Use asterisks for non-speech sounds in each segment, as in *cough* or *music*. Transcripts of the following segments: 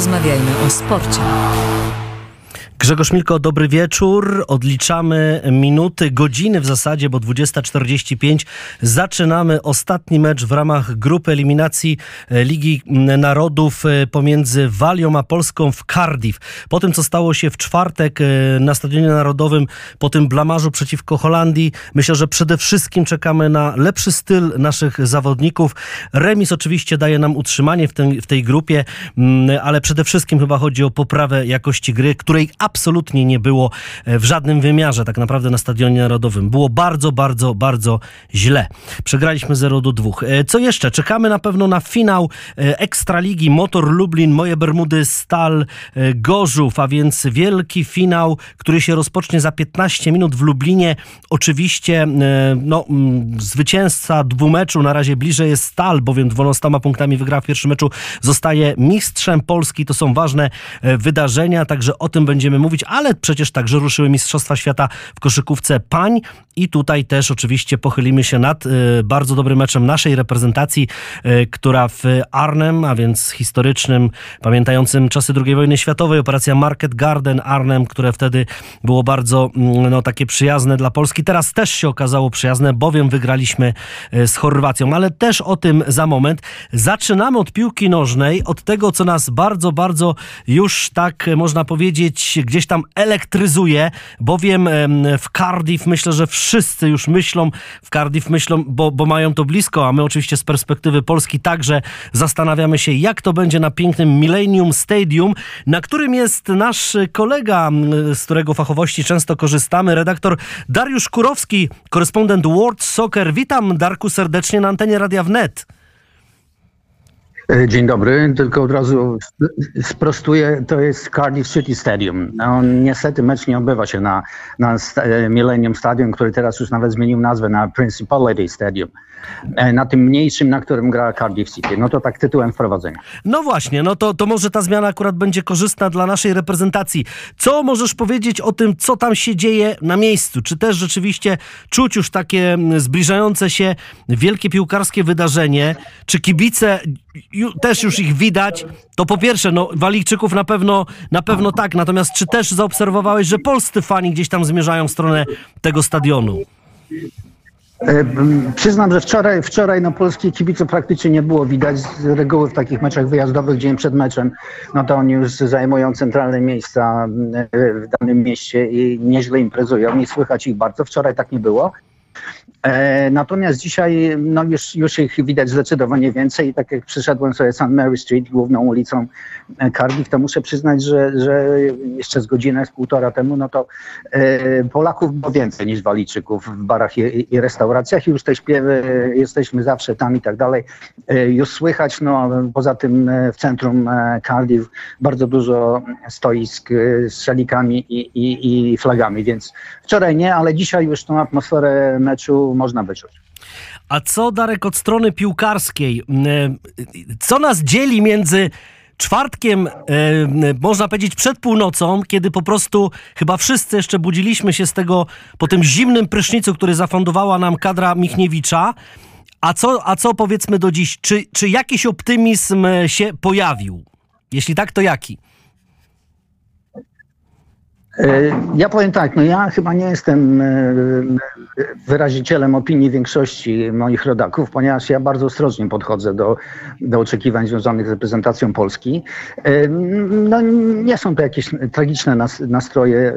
Porozmawiajmy o sporcie. Grzegorz Milko, dobry wieczór. Odliczamy minuty, godziny w zasadzie, bo 20.45 zaczynamy ostatni mecz w ramach grupy eliminacji e, Ligi Narodów e, pomiędzy Walią a Polską w Cardiff. Po tym, co stało się w czwartek e, na Stadionie Narodowym, po tym blamarzu przeciwko Holandii, myślę, że przede wszystkim czekamy na lepszy styl naszych zawodników. Remis oczywiście daje nam utrzymanie w, w tej grupie, ale przede wszystkim chyba chodzi o poprawę jakości gry, której absolutnie nie było e, w żadnym wymiarze tak naprawdę na Stadionie Narodowym. Było bardzo, bardzo, bardzo źle. Przegraliśmy 0 do 2. E, co jeszcze? Czekamy na pewno na finał e, Ekstraligi Motor Lublin, Moje Bermudy, Stal Gorzów, a więc wielki finał, który się rozpocznie za 15 minut w Lublinie. Oczywiście no, zwycięzca dwumeczu, na razie bliżej jest Stal, bowiem 12 punktami wygra w pierwszym meczu, zostaje mistrzem Polski. To są ważne wydarzenia, także o tym będziemy mówić, ale przecież także ruszyły Mistrzostwa Świata w koszykówce pań i tutaj też oczywiście pochylimy się nad y, bardzo dobrym meczem naszej reprezentacji, y, która w Arnhem, a więc historycznym, pamiętającym czasy II wojny światowej, operacja Market Garden Arnhem, które wtedy było bardzo mm, no, takie przyjazne dla Polski. Teraz też się okazało przyjazne, bowiem wygraliśmy y, z Chorwacją, ale też o tym za moment. Zaczynamy od piłki nożnej, od tego, co nas bardzo, bardzo już tak można powiedzieć gdzieś tam elektryzuje, bowiem w Cardiff myślę, że wszyscy już myślą, w Cardiff myślą, bo, bo mają to blisko, a my oczywiście z perspektywy Polski także zastanawiamy się, jak to będzie na pięknym Millennium Stadium, na którym jest nasz kolega, z którego fachowości często korzystamy, redaktor Dariusz Kurowski, korespondent World Soccer. Witam Darku serdecznie na antenie Radia Wnet. E, dzień dobry, tylko od razu sprostuję, to jest Cardiff City Stadium. No, niestety mecz nie odbywa się na, na e, Millennium Stadium, który teraz już nawet zmienił nazwę na Principality Stadium. E, na tym mniejszym, na którym gra Cardiff City. No to tak tytułem wprowadzenia. No właśnie, no to, to może ta zmiana akurat będzie korzystna dla naszej reprezentacji. Co możesz powiedzieć o tym, co tam się dzieje na miejscu? Czy też rzeczywiście czuć już takie zbliżające się wielkie piłkarskie wydarzenie? Czy kibice ju, też już ich widać? To po pierwsze, no Walijczyków na pewno, na pewno tak, natomiast czy też zaobserwowałeś, że polscy fani gdzieś tam zmierzają w stronę tego stadionu? E, przyznam, że wczoraj, wczoraj no, polskich kibiców praktycznie nie było widać. Z reguły w takich meczach wyjazdowych dzień przed meczem, no to oni już zajmują centralne miejsca e, w danym mieście i nieźle imprezują. Nie słychać ich bardzo. Wczoraj tak nie było. E, natomiast dzisiaj no już, już ich widać zdecydowanie więcej tak jak przyszedłem sobie St. Mary Street, główną ulicą e, Cardiff, to muszę przyznać, że, że jeszcze z godzinę, z półtora temu, no to e, Polaków było więcej niż Walijczyków w barach i, i restauracjach i już te śpiewy, jesteśmy zawsze tam i tak dalej, już słychać, no poza tym w centrum Cardiff bardzo dużo stoisk z szalikami i, i, i flagami, więc wczoraj nie, ale dzisiaj już tą atmosferę meczu można wyczuć. A co, Darek, od strony piłkarskiej? E, co nas dzieli między czwartkiem, e, można powiedzieć przed północą, kiedy po prostu chyba wszyscy jeszcze budziliśmy się z tego po tym zimnym prysznicu, który zafundowała nam kadra Michniewicza. A co, a co powiedzmy do dziś? Czy, czy jakiś optymizm się pojawił? Jeśli tak, to jaki? E, ja powiem tak, no ja chyba nie jestem e, wyrazicielem opinii większości moich rodaków, ponieważ ja bardzo ostrożnie podchodzę do, do oczekiwań związanych z reprezentacją Polski. E, no, nie są to jakieś tragiczne nastroje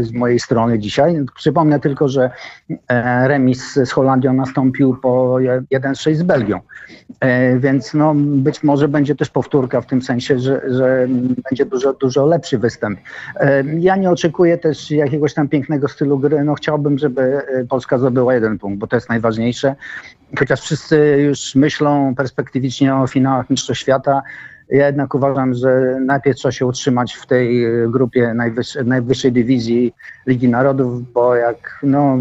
z mojej strony dzisiaj. Przypomnę tylko, że remis z Holandią nastąpił po 1-6 z Belgią. Więc no, być może będzie też powtórka w tym sensie, że, że będzie dużo, dużo lepszy występ. Ja nie oczekuję też jakiegoś tam pięknego stylu gry. No chciałbym, żeby e, Polska zdobyła jeden punkt, bo to jest najważniejsze. Chociaż wszyscy już myślą perspektywicznie o finałach Mistrzostw Świata, ja jednak uważam, że najpierw trzeba się utrzymać w tej e, grupie najwyższej, najwyższej dywizji Ligi Narodów, bo jak no,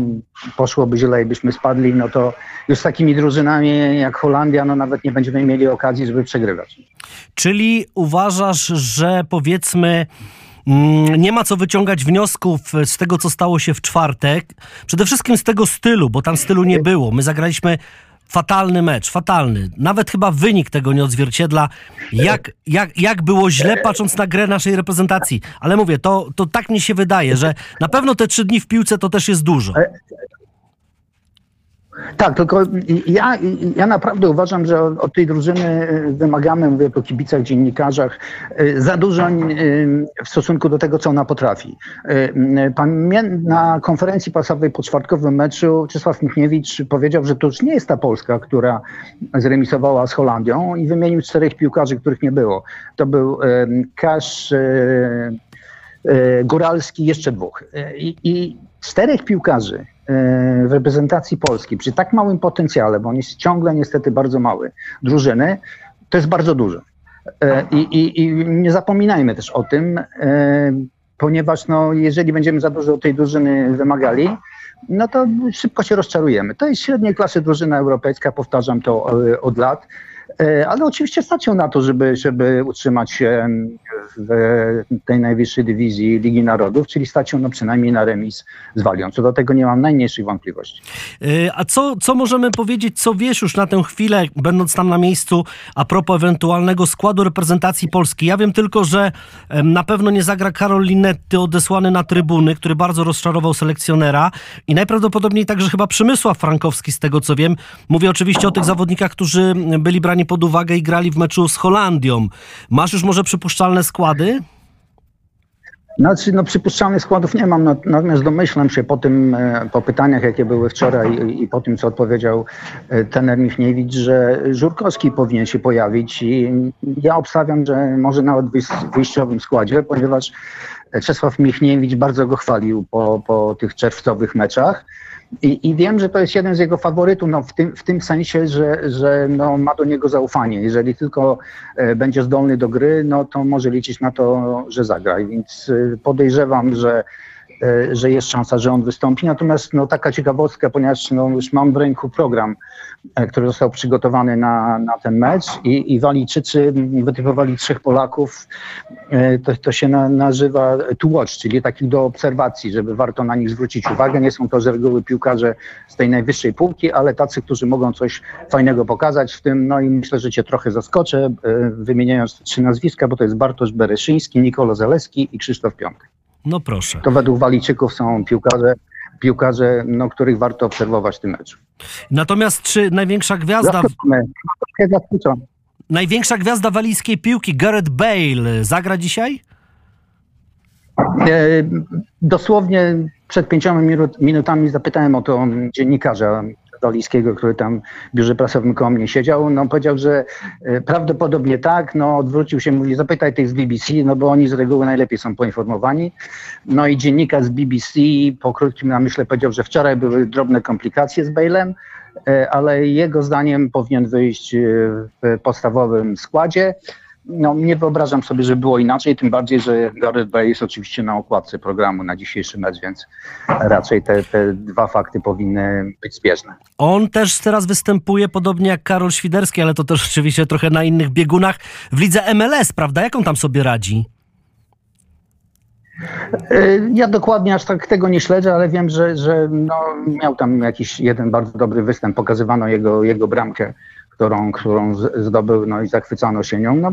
poszłoby źle i byśmy spadli, no to już z takimi drużynami jak Holandia, no nawet nie będziemy mieli okazji, żeby przegrywać. Czyli uważasz, że powiedzmy nie ma co wyciągać wniosków z tego, co stało się w czwartek. Przede wszystkim z tego stylu, bo tam stylu nie było. My zagraliśmy fatalny mecz, fatalny. Nawet chyba wynik tego nie odzwierciedla, jak, jak, jak było źle patrząc na grę naszej reprezentacji. Ale mówię, to, to tak mi się wydaje, że na pewno te trzy dni w piłce to też jest dużo. Tak, tylko ja, ja naprawdę uważam, że od, tej drużyny wymagamy, mówię po kibicach, dziennikarzach, za dużo w stosunku do tego, co ona potrafi. Na konferencji prasowej po czwartkowym meczu Czesław Michniewicz powiedział, że to już nie jest ta Polska, która zremisowała z Holandią i wymienił czterech piłkarzy, których nie było. To był Kasz, Góralski, jeszcze dwóch. I, i czterech piłkarzy w reprezentacji Polski przy tak małym potencjale, bo on jest ciągle niestety bardzo mały, drużyny, to jest bardzo dużo. I, i, i nie zapominajmy też o tym, ponieważ no, jeżeli będziemy za dużo tej drużyny wymagali, no to szybko się rozczarujemy. To jest średniej klasy drużyna europejska, powtarzam to od lat. E, ale oczywiście stać ją na to, żeby, żeby utrzymać się w tej najwyższej dywizji Ligi Narodów, czyli stać się no przynajmniej na remis z Walią. Co do tego nie mam najmniejszych wątpliwości. E, a co, co możemy powiedzieć, co wiesz już na tę chwilę, będąc tam na miejscu, a propos ewentualnego składu reprezentacji Polski? Ja wiem tylko, że na pewno nie zagra Karol Linetty odesłany na trybuny, który bardzo rozczarował selekcjonera i najprawdopodobniej także chyba Przemysław Frankowski, z tego co wiem. Mówię oczywiście o tych zawodnikach, którzy byli brani pod uwagę i grali w meczu z Holandią. Masz już może przypuszczalne składy? Znaczy, no przypuszczalnych składów nie mam, natomiast domyślam się po tym, e, po pytaniach, jakie były wczoraj i, i po tym, co odpowiedział e, tener Michniewicz, że Żurkowski powinien się pojawić i ja obstawiam, że może nawet w wyjściowym składzie, ponieważ Czesław Michniewicz bardzo go chwalił po, po tych czerwcowych meczach. I, I, wiem, że to jest jeden z jego faworytów, no, w, tym, w tym sensie, że, że no, ma do niego zaufanie. Jeżeli tylko e, będzie zdolny do gry, no to może liczyć na to, że zagra. Więc e, podejrzewam, że że jest szansa, że on wystąpi. Natomiast no, taka ciekawostka, ponieważ no, już mam w ręku program, e, który został przygotowany na, na ten mecz i, i Walijczycy wytypowali trzech Polaków, e, to, to się na, nazywa to watch, czyli takich do obserwacji, żeby warto na nich zwrócić uwagę. Nie są to z reguły piłkarze z tej najwyższej półki, ale tacy, którzy mogą coś fajnego pokazać w tym, no i myślę, że cię trochę zaskoczę, wymieniając trzy nazwiska, bo to jest Bartosz Bereszyński, Nikolo Zaleski i Krzysztof Piątek. No proszę. To według Walijczyków są piłkarze, piłkarze no, których warto obserwować w tym meczu. Natomiast czy największa gwiazda... Największa gwiazda walijskiej piłki, Gareth Bale, zagra dzisiaj? E, dosłownie przed pięcioma minutami zapytałem o to dziennikarza Walijskiego, który tam w biurze prasowym koło mnie siedział, no powiedział, że e, prawdopodobnie tak, no odwrócił się, mówi zapytaj tych z BBC, no bo oni z reguły najlepiej są poinformowani. No i dziennikarz z BBC po krótkim namyśle powiedział, że wczoraj były drobne komplikacje z Bailem, e, ale jego zdaniem powinien wyjść e, w podstawowym składzie. No, nie wyobrażam sobie, że było inaczej, tym bardziej, że Gareth Bale jest oczywiście na okładce programu na dzisiejszy mecz, więc raczej te, te dwa fakty powinny być zbieżne. On też teraz występuje podobnie jak Karol Świderski, ale to też oczywiście trochę na innych biegunach w lidze MLS, prawda? Jak on tam sobie radzi? E, ja dokładnie aż tak tego nie śledzę, ale wiem, że, że no, miał tam jakiś jeden bardzo dobry występ. Pokazywano jego, jego bramkę którą, którą zdobył, no i zachwycono się nią. No,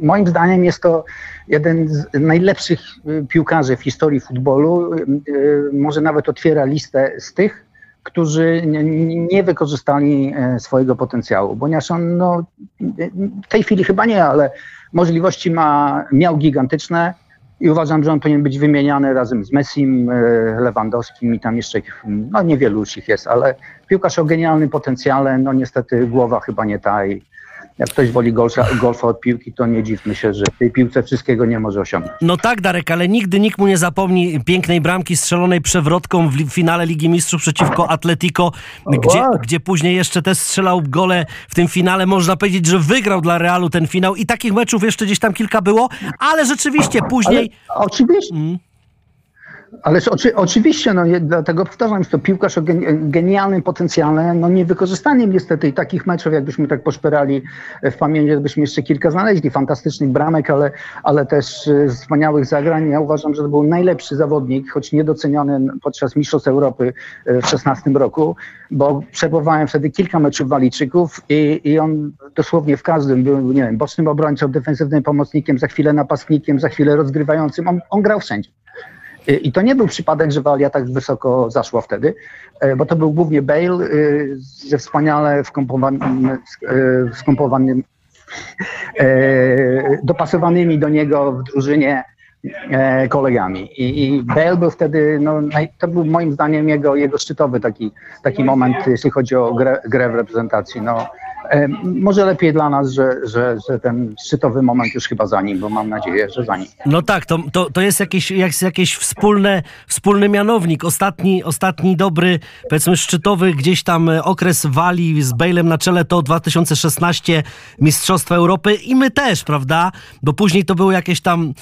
moim zdaniem jest to jeden z najlepszych y, piłkarzy w historii futbolu. Y, y, może nawet otwiera listę z tych, którzy nie wykorzystali e, swojego potencjału, ponieważ on no, w tej chwili chyba nie, ale możliwości ma, miał gigantyczne i uważam, że on powinien być wymieniany razem z Messim, e, Lewandowskim i tam jeszcze, no niewielu już ich jest, ale piłkarz o genialnym potencjale, no niestety głowa chyba nie ta i jak ktoś woli golfa, golfa od piłki, to nie dziwmy się, że w tej piłce wszystkiego nie może osiągnąć. No tak, Darek, ale nigdy nikt mu nie zapomni pięknej bramki strzelonej przewrotką w finale Ligi Mistrzów przeciwko Atletico, gdzie, gdzie później jeszcze też strzelał gole w tym finale. Można powiedzieć, że wygrał dla Realu ten finał i takich meczów jeszcze gdzieś tam kilka było, ale rzeczywiście później... Ale, oczywiście. Mm. Ależ oczy, oczywiście, no, dlatego powtarzam, że to piłkarz o genialnym potencjale, no niewykorzystaniem niestety takich meczów, jakbyśmy tak poszperali w pamięci, byśmy jeszcze kilka znaleźli, fantastycznych bramek, ale, ale też e, wspaniałych zagrań. Ja uważam, że to był najlepszy zawodnik, choć niedoceniony podczas Mistrzostw Europy e, w 16 roku, bo przebywałem wtedy kilka meczów Walijczyków i, i on dosłownie w każdym był, nie wiem, bocznym obrońcą, defensywnym pomocnikiem, za chwilę napastnikiem, za chwilę rozgrywającym. On, on grał wszędzie. I to nie był przypadek, że Walia tak wysoko zaszła wtedy, e, bo to był głównie Bale e, ze wspaniale wkompowanym, dopasowanymi do niego w drużynie kolegami. I, Bale był wtedy, no, to był moim zdaniem jego, jego szczytowy taki, taki moment, jeśli chodzi o grę, grę w reprezentacji. No, może lepiej dla nas, że, że, że ten szczytowy moment już chyba za nim, bo mam nadzieję, że za nim. No tak, to, to, to jest jakieś, jakieś wspólne, wspólny mianownik. Ostatni, ostatni dobry, powiedzmy szczytowy gdzieś tam e, okres Walii z Bejlem na czele to 2016 Mistrzostwa Europy i my też, prawda? Bo później to były jakieś tam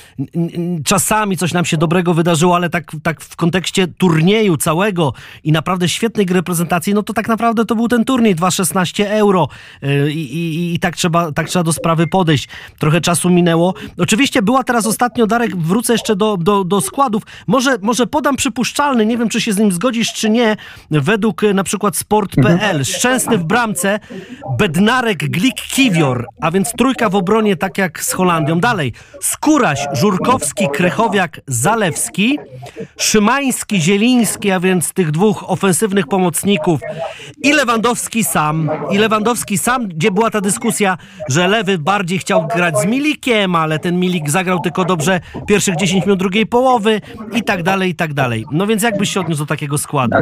czasami coś nam się dobrego wydarzyło, ale tak, tak w kontekście turnieju całego i naprawdę świetnej reprezentacji, no to tak naprawdę to był ten turniej 2.16 euro. Y, I, i, i, tak, trzeba, tak trzeba do sprawy podejść. Trochę czasu minęło. Oczywiście była teraz ostatnio, Darek, wrócę jeszcze do, do, do składów. Może, może podam przypuszczalny, nie wiem, czy się z nim zgodzisz, czy nie, według y, na przykład sport.pl. Mhm. Szczęsny w bramce, Bednarek, Glik, Kiwior, a więc trójka w obronie, tak jak z Holandią. Dalej, Skóraś, Żurkowski, Krychowiak, Zalewski, Szymański, Zieliński, a więc tych dwóch ofensywnych pomocników i Lewandowski sam, i Lewandowski sam, gdzie była ta dyskusja, że Lewy bardziej chciał grać z Milikiem, ale ten Milik zagrał tylko dobrze pierwszych 10 minut drugiej połowy i tak dalej, i tak dalej. No więc jak byś się odniósł do takiego składu?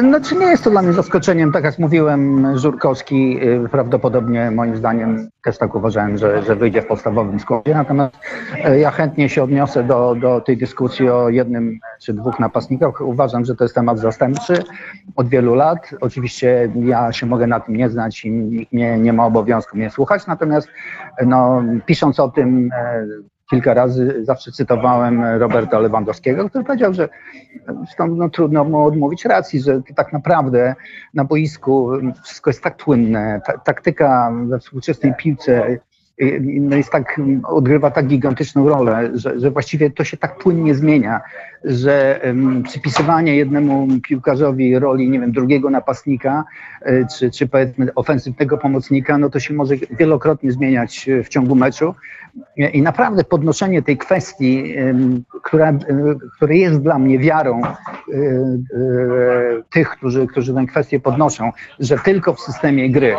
Znaczy nie jest to dla mnie zaskoczeniem. Tak jak mówiłem, Żurkowski y, prawdopodobnie moim zdaniem też tak uważałem, że, że wyjdzie w podstawowym składzie. Natomiast y, ja chętnie się odniosę do, do tej dyskusji o jednym czy dwóch napastnikach. Uważam, że to jest temat zastępczy od wielu lat. Oczywiście ja się mogę na tym nie znać i nikt nie, nie ma obowiązku mnie słuchać. Natomiast no, pisząc o tym, kilka razy zawsze cytowałem Roberta Lewandowskiego, który powiedział, że zresztą no, trudno mu odmówić racji, że tak naprawdę na boisku wszystko jest tak płynne, ta, taktyka we współczesnej piłce no jest tak, odgrywa tak gigantyczną rolę, że, że właściwie to się tak płynnie zmienia, że um, przypisywanie jednemu piłkarzowi roli, nie wiem, drugiego napastnika, y, czy, czy powiedzmy ofensywnego pomocnika, no to się może wielokrotnie zmieniać w ciągu meczu. I naprawdę podnoszenie tej kwestii, która, która jest dla mnie wiarą e, e, tych, którzy, którzy tę kwestię podnoszą, że tylko w systemie gry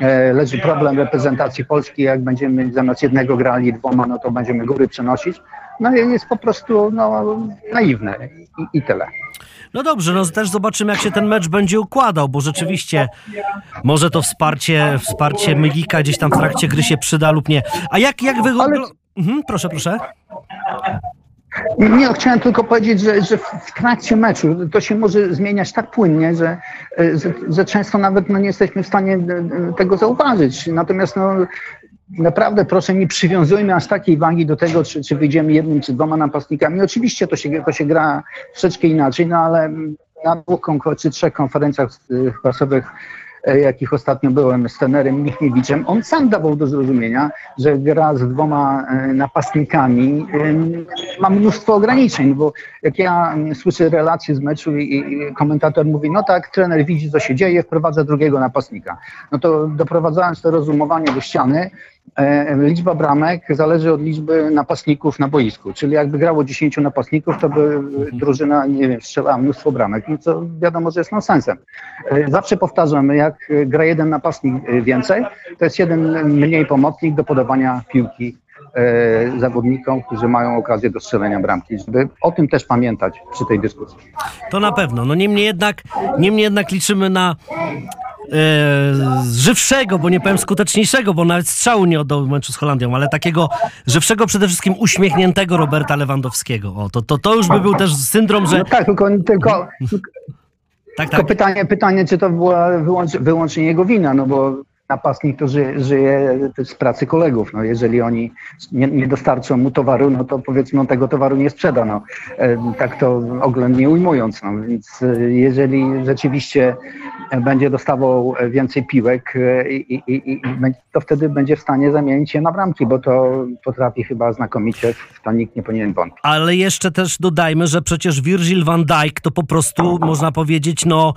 e, leży problem reprezentacji Polski, jak będziemy zamiast jednego grali dwoma, no to będziemy góry przenosić, no jest po prostu no, naiwne i, i tyle. No dobrze, no też zobaczymy, jak się ten mecz będzie układał, bo rzeczywiście może to wsparcie, wsparcie Mylika gdzieś tam w trakcie gry się przyda lub nie. A jak, jak wygląda... Ale... Mhm, proszę, proszę. Nie, chciałem tylko powiedzieć, że, że w trakcie meczu to się może zmieniać tak płynnie, że, że, że często nawet no, nie jesteśmy w stanie tego zauważyć. Natomiast no, naprawdę proszę nie przywiązujmy aż takiej wagi do tego, czy, czy wyjdziemy jednym czy dwoma napastnikami. Oczywiście to się, to się gra troszeczkę inaczej, no ale na dwóch czy trzech konferencjach prasowych E, jakich ostatnio byłem z trenerem Michniewiczem, on sam dawał do zrozumienia, że gra z dwoma e, napastnikami ma mnóstwo ograniczeń, bo jak ja słyszę relacje z meczu i komentator mówi, no tak, trener widzi, co się dzieje, wprowadza drugiego napastnika. No to doprowadzając to rozumowanie do ściany, liczba bramek zależy od liczby napastników na boisku, czyli jakby grało 10 napastników, to by drużyna, nie wiem, strzelała mnóstwo bramek, no co wiadomo, że jest nonsensem. E, zawsze powtarzam, jak gra jeden napastnik więcej, to jest jeden mniej pomocnik do podawania piłki e, zawodnikom, którzy mają okazję do strzelenia bramki, żeby o tym też pamiętać przy tej dyskusji. To na pewno. No niemniej jednak, niemniej jednak liczymy na e, żywszego, bo nie powiem skuteczniejszego, bo nawet strzału nie oddał w meczu z Holandią, ale takiego żywszego, przede wszystkim uśmiechniętego Roberta Lewandowskiego. O, to, to, to już by był też syndrom, że... No tak, tylko, tylko, tak, tak. tylko pytanie, pytanie, czy to była wyłącz, wyłącznie jego wina, no bo napastnik to żyje, żyje z pracy kolegów. No, jeżeli oni nie, nie, dostarczą mu towaru, no to powiedzmy on tego towaru nie sprzeda. No. E, tak to oględnie ujmując. No. Więc e, jeżeli rzeczywiście będzie dostawał więcej piłek i, i, i, to wtedy będzie w stanie zamienić je na bramki, bo to potrafi chyba znakomicie, w to nikt nie powinien wątpić. Ale jeszcze też dodajmy, że przecież Virgil van Dijk to po prostu, można powiedzieć, no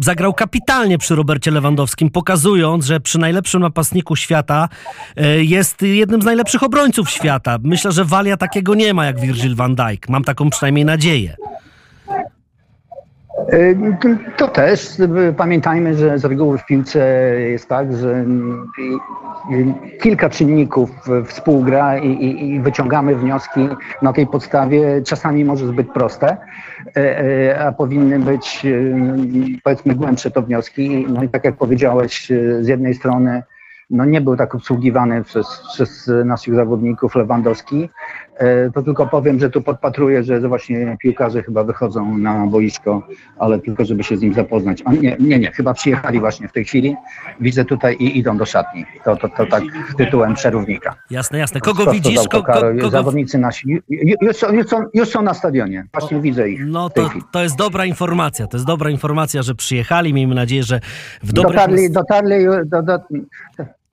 zagrał kapitalnie przy Robercie Lewandowskim, pokazując, że przy najlepszym napastniku świata e, jest jednym z najlepszych obrońców świata. Myślę, że Walia takiego nie ma jak Virgil van Dijk. Mam taką przynajmniej nadzieję. E, to też. Pamiętajmy, że z reguły w piłce jest tak, że kilka czynników współgra i, i, i wyciągamy wnioski na tej podstawie, czasami może zbyt proste, a powinny być powiedzmy głębsze to wnioski. No i tak jak powiedziałeś, z jednej strony no nie był tak obsługiwany przez, przez naszych zawodników Lewandowski, to tylko powiem, że tu podpatruję, że właśnie piłkarze chyba wychodzą na boisko, ale tylko żeby się z nim zapoznać. A nie, nie, nie, chyba przyjechali właśnie w tej chwili. Widzę tutaj i idą do szatni. To, to, to tak tytułem przerównika. Jasne, jasne. Kogo widzisz? Ko, ko, kogo... Zawodnicy nasi już są, już, są, już są na stadionie. Właśnie widzę ich. No to, to jest dobra informacja. To jest dobra informacja, że przyjechali. Miejmy nadzieję, że w dobrych... Dotarli, dotarli do, do,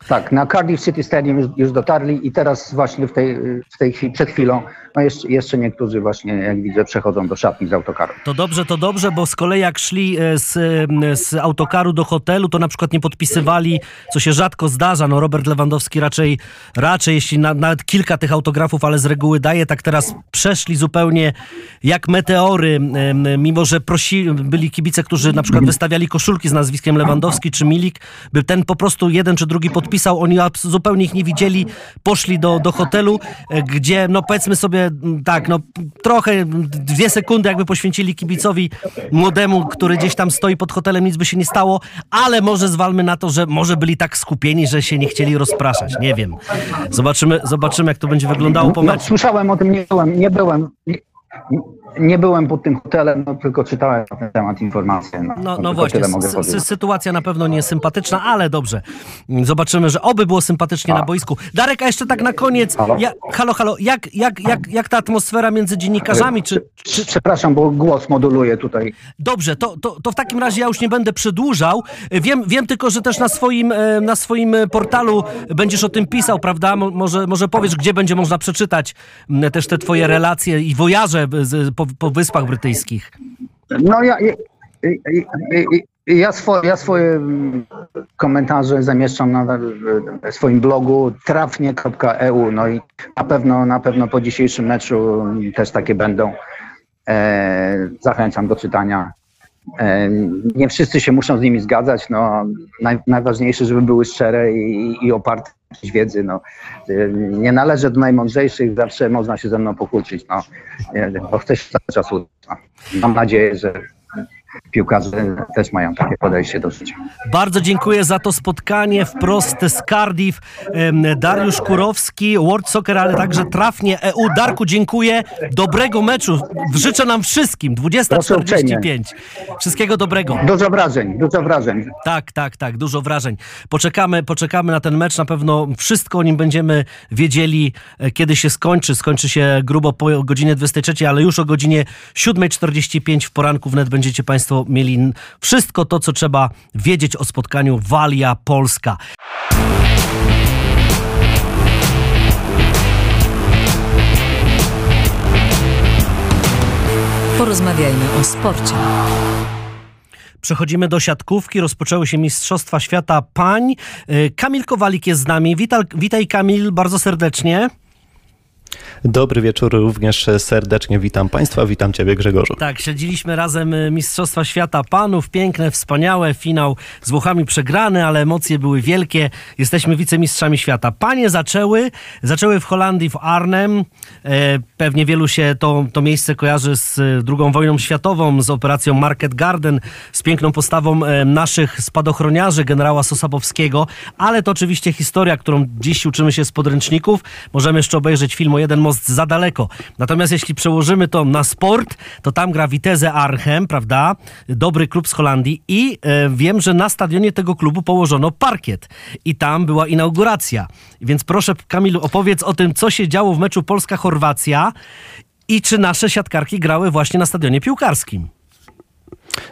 tak, na Cardiff City Stadium już, już, dotarli i teraz właśnie w tej, w tej chwili, przed chwilą no jeszcze, jeszcze niektórzy właśnie, jak widzę, przechodzą do szatni z autokaru. To dobrze, to dobrze, bo z kolei jak szli e, z, z autokaru do hotelu, to na przykład nie podpisywali, co się rzadko zdarza. No Robert Lewandowski raczej, raczej jeśli na, nawet kilka tych autografów, ale z reguły daje, tak teraz przeszli zupełnie jak meteory, mimo że prosi, byli kibice, którzy na przykład wystawiali koszulki z nazwiskiem Lewandowski czy Milik, by ten po prostu jeden czy drugi podpisał, oni zupełnie ich nie widzieli, poszli do, do hotelu, e, gdzie no powiedzmy sobie tak, no trochę, dwie sekundy jakby poświęcili kibicowi młodemu, który gdzieś tam stoi pod hotelem, nic by się nie stało, ale może zwalmy na to, że może byli tak skupieni, że się nie chcieli rozpraszać. Nie wiem. Zobaczymy, zobaczymy jak to będzie wyglądało po no, meczu. No, słyszałem o tym, nie byłem, nie byłem. Nie, byłem pod tym hotelem, no, tylko czytałem na ten temat informacje. No, no, no właśnie, sytuacja na pewno nie jest sympatyczna, ale dobrze. Zobaczymy, że oby było sympatycznie a. na boisku. Darek, a jeszcze tak na koniec. Halo, ja, halo, halo jak, jak, jak, jak ta atmosfera między dziennikarzami? Czy, czy... Przepraszam, bo głos moduluje tutaj. Dobrze, to, to, to w takim razie ja już nie będę przedłużał. Wiem, wiem tylko, że też na swoim, e, na swoim portalu będziesz o tym pisał, prawda? Może, może powiesz, gdzie będzie można przeczytać też te twoje relacje i wojaże z, po, po Wyspach Brytyjskich? No ja, ja, ja, swoje, ja swoje komentarze zamieszczam na swoim blogu trafnie.eu. No i na pewno, na pewno po dzisiejszym meczu też takie będą. E, zachęcam do czytania. Nie wszyscy się muszą z nimi zgadzać. No, naj, najważniejsze, żeby były szczere i, i oparte wiedzy. No. Nie należę do najmądrzejszych, zawsze można się ze mną pokłócić, no. bo chcę się cały czas. No. Mam nadzieję, że piłkarze też mają takie podejście do życia. Bardzo dziękuję za to spotkanie wprost z Cardiff. Dariusz Kurowski, World Soccer, ale także trafnie EU. Darku, dziękuję. Dobrego meczu. Życzę nam wszystkim. 20.45. Wszystkiego dobrego. Dużo wrażeń, dużo wrażeń. Tak, tak, tak, dużo wrażeń. Poczekamy, poczekamy na ten mecz. Na pewno wszystko o nim będziemy wiedzieli, e, kiedy się skończy. Skończy się grubo po godzinie 23, ale już o godzinie 7.45 w poranku wnet będziecie Państwo Państwo mieli wszystko to, co trzeba wiedzieć o spotkaniu Walia Polska. Porozmawiajmy o sporcie. Przechodzimy do siatkówki. Rozpoczęły się Mistrzostwa Świata Pań. Y, Kamil Kowalik jest z nami. Witaj, witaj Kamil, bardzo serdecznie. Dobry wieczór, również serdecznie witam Państwa, witam Ciebie Grzegorzu. Tak, śledziliśmy razem y, Mistrzostwa Świata Panów, piękne, wspaniałe, finał z Włochami przegrany, ale emocje były wielkie. Jesteśmy wicemistrzami świata. Panie zaczęły, zaczęły w Holandii, w Arnhem. E, pewnie wielu się to, to miejsce kojarzy z II wojną światową, z operacją Market Garden, z piękną postawą e, naszych spadochroniarzy, generała Sosabowskiego, ale to oczywiście historia, którą dziś uczymy się z podręczników. Możemy jeszcze obejrzeć film o jeden most za daleko. Natomiast jeśli przełożymy to na sport, to tam gra Vitesse Arnhem, prawda? Dobry klub z Holandii i e, wiem, że na stadionie tego klubu położono parkiet i tam była inauguracja. Więc proszę Kamilu, opowiedz o tym, co się działo w meczu Polska-Chorwacja i czy nasze siatkarki grały właśnie na stadionie piłkarskim.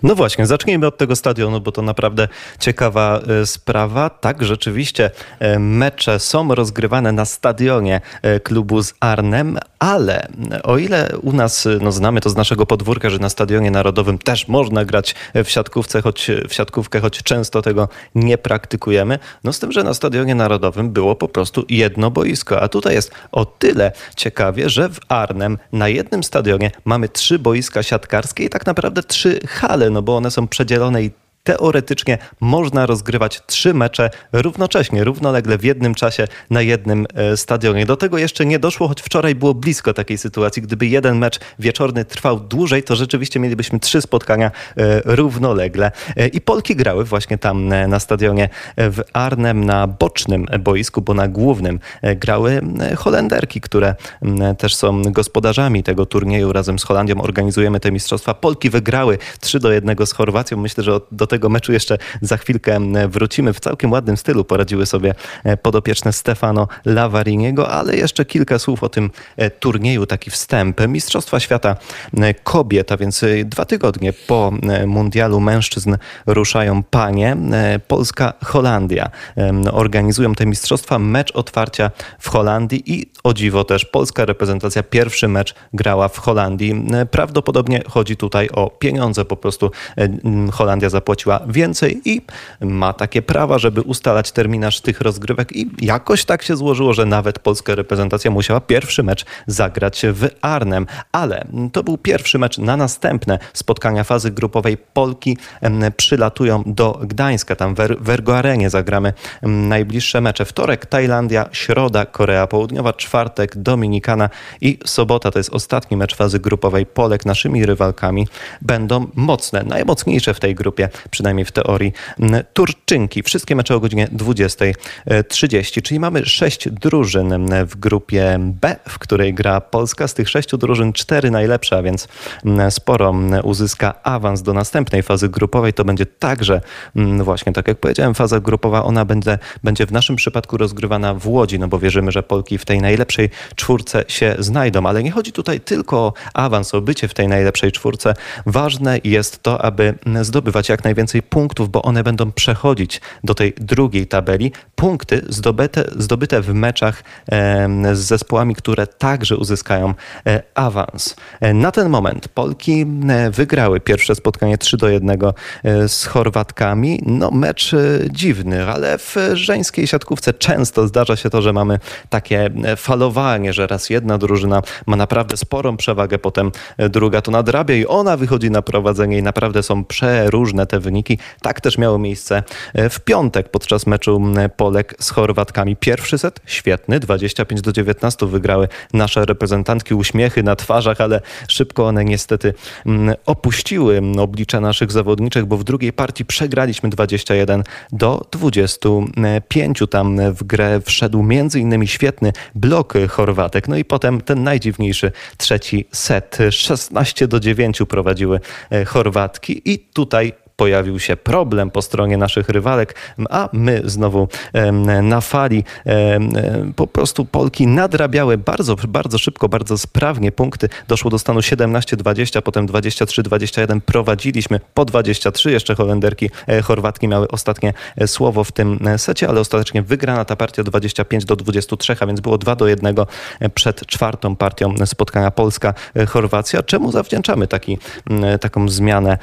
No właśnie, zacznijmy od tego stadionu, bo to naprawdę ciekawa e, sprawa. Tak, rzeczywiście e, mecze są rozgrywane na stadionie e, klubu z Arnem, ale o ile u nas no, znamy to z naszego podwórka, że na stadionie narodowym też można grać w siatkówce, choć w siatkówkę, choć często tego nie praktykujemy, no z tym, że na stadionie narodowym było po prostu jedno boisko, a tutaj jest o tyle ciekawie, że w Arnem na jednym stadionie mamy trzy boiska siatkarskie i tak naprawdę trzy hale, no bo one są przedzielone i teoretycznie można rozgrywać trzy mecze równocześnie, równolegle w jednym czasie na jednym e, stadionie. Do tego jeszcze nie doszło, choć wczoraj było blisko takiej sytuacji. Gdyby jeden mecz wieczorny trwał dłużej, to rzeczywiście mielibyśmy trzy spotkania e, równolegle. E, I Polki grały właśnie tam na stadionie w Arnem na bocznym boisku, bo na głównym grały Holenderki, które też są gospodarzami tego turnieju. Razem z Holandią organizujemy te mistrzostwa. Polki wygrały 3 do 1 z Chorwacją. Myślę, że do tego meczu jeszcze za chwilkę wrócimy. W całkiem ładnym stylu poradziły sobie e, podopieczne Stefano Lavariniego, ale jeszcze kilka słów o tym e, turnieju, taki wstęp. Mistrzostwa Świata e, Kobiet, a więc dwa tygodnie po mundialu mężczyzn ruszają panie. Polska, Holandia organizują te mistrzostwa. Mecz otwarcia w Holandii i o dziwo też polska reprezentacja pierwszy mecz grała w Holandii. Prawdopodobnie chodzi tutaj o pieniądze. Po prostu Holandia zapłaciła zapłaciła więcej i ma takie prawa, żeby ustalać terminarz tych rozgrywek i jakoś tak się złożyło, że nawet polska reprezentacja musiała pierwszy mecz zagrać w Arnem, ale to był pierwszy mecz na następne spotkania fazy grupowej. Polki przylatują do Gdańska, tam w Ergo Arenie zagramy najbliższe mecze. Wtorek Tajlandia, środa Korea Południowa, czwartek Dominikana i sobota to jest ostatni mecz fazy grupowej Polek. Naszymi rywalkami będą mocne, najmocniejsze w tej grupie przynajmniej w teorii, Turczynki. Wszystkie mecze o godzinie 20.30, czyli mamy sześć drużyn w grupie B, w której gra Polska. Z tych sześciu drużyn cztery najlepsze, a więc sporo uzyska awans do następnej fazy grupowej. To będzie także, właśnie tak jak powiedziałem, faza grupowa, ona będzie, będzie w naszym przypadku rozgrywana w Łodzi, no bo wierzymy, że Polki w tej najlepszej czwórce się znajdą. Ale nie chodzi tutaj tylko o awans, o bycie w tej najlepszej czwórce. Ważne jest to, aby zdobywać jak najwięcej więcej punktów, bo one będą przechodzić do tej drugiej tabeli. Punkty zdobyte, zdobyte w meczach z zespołami, które także uzyskają e, awans. E, na ten moment Polki e, wygrały pierwsze spotkanie 3 do 1 z Chorwatkami. No mecz dziwny, ale w żeńskiej siatkówce często zdarza się to, że mamy takie falowanie, że raz jedna drużyna ma naprawdę sporą przewagę, potem druga to nadrabia i ona wychodzi na prowadzenie i naprawdę są przeróżne te wyniki Tak też miało miejsce e, w piątek podczas meczu Polek z Chorwatkami. Pierwszy set świetny, 25 do 19 wygrały nasze reprezentantki. Uśmiechy na twarzach, ale szybko one niestety opuściły oblicze naszych zawodniczek, bo w drugiej partii przegraliśmy 21 do 25. Tam w grę wszedł między innymi świetny blok Chorwatek. No i potem ten najdziwniejszy trzeci set. 16 do 9 prowadziły e, Chorwatki i tutaj pojawił się problem po stronie naszych rywalek, a my znowu na fali po prostu Polki nadrabiały bardzo, bardzo szybko, bardzo sprawnie punkty. Doszło do stanu 17-20, potem 23-21. Prowadziliśmy po 23. Jeszcze Holenderki, e, Chorwatki miały ostatnie e, słowo w tym e, secie, ale ostatecznie wygrana ta partia 25 do 23, a więc było 2 do 1 przed czwartą partią spotkania Polska-Chorwacja. Czemu zawdzięczamy taki, taką zmianę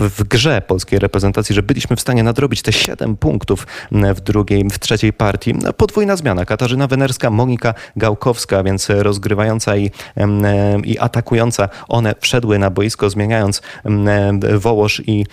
w grze polskiej reprezentacji, że byliśmy w stanie nadrobić te 7 punktów w drugiej, w trzeciej partii. Podwójna zmiana. Katarzyna Wenerska, Monika Gałkowska, więc rozgrywająca i, i atakująca. One wszedły na boisko, zmieniając Wołosz i,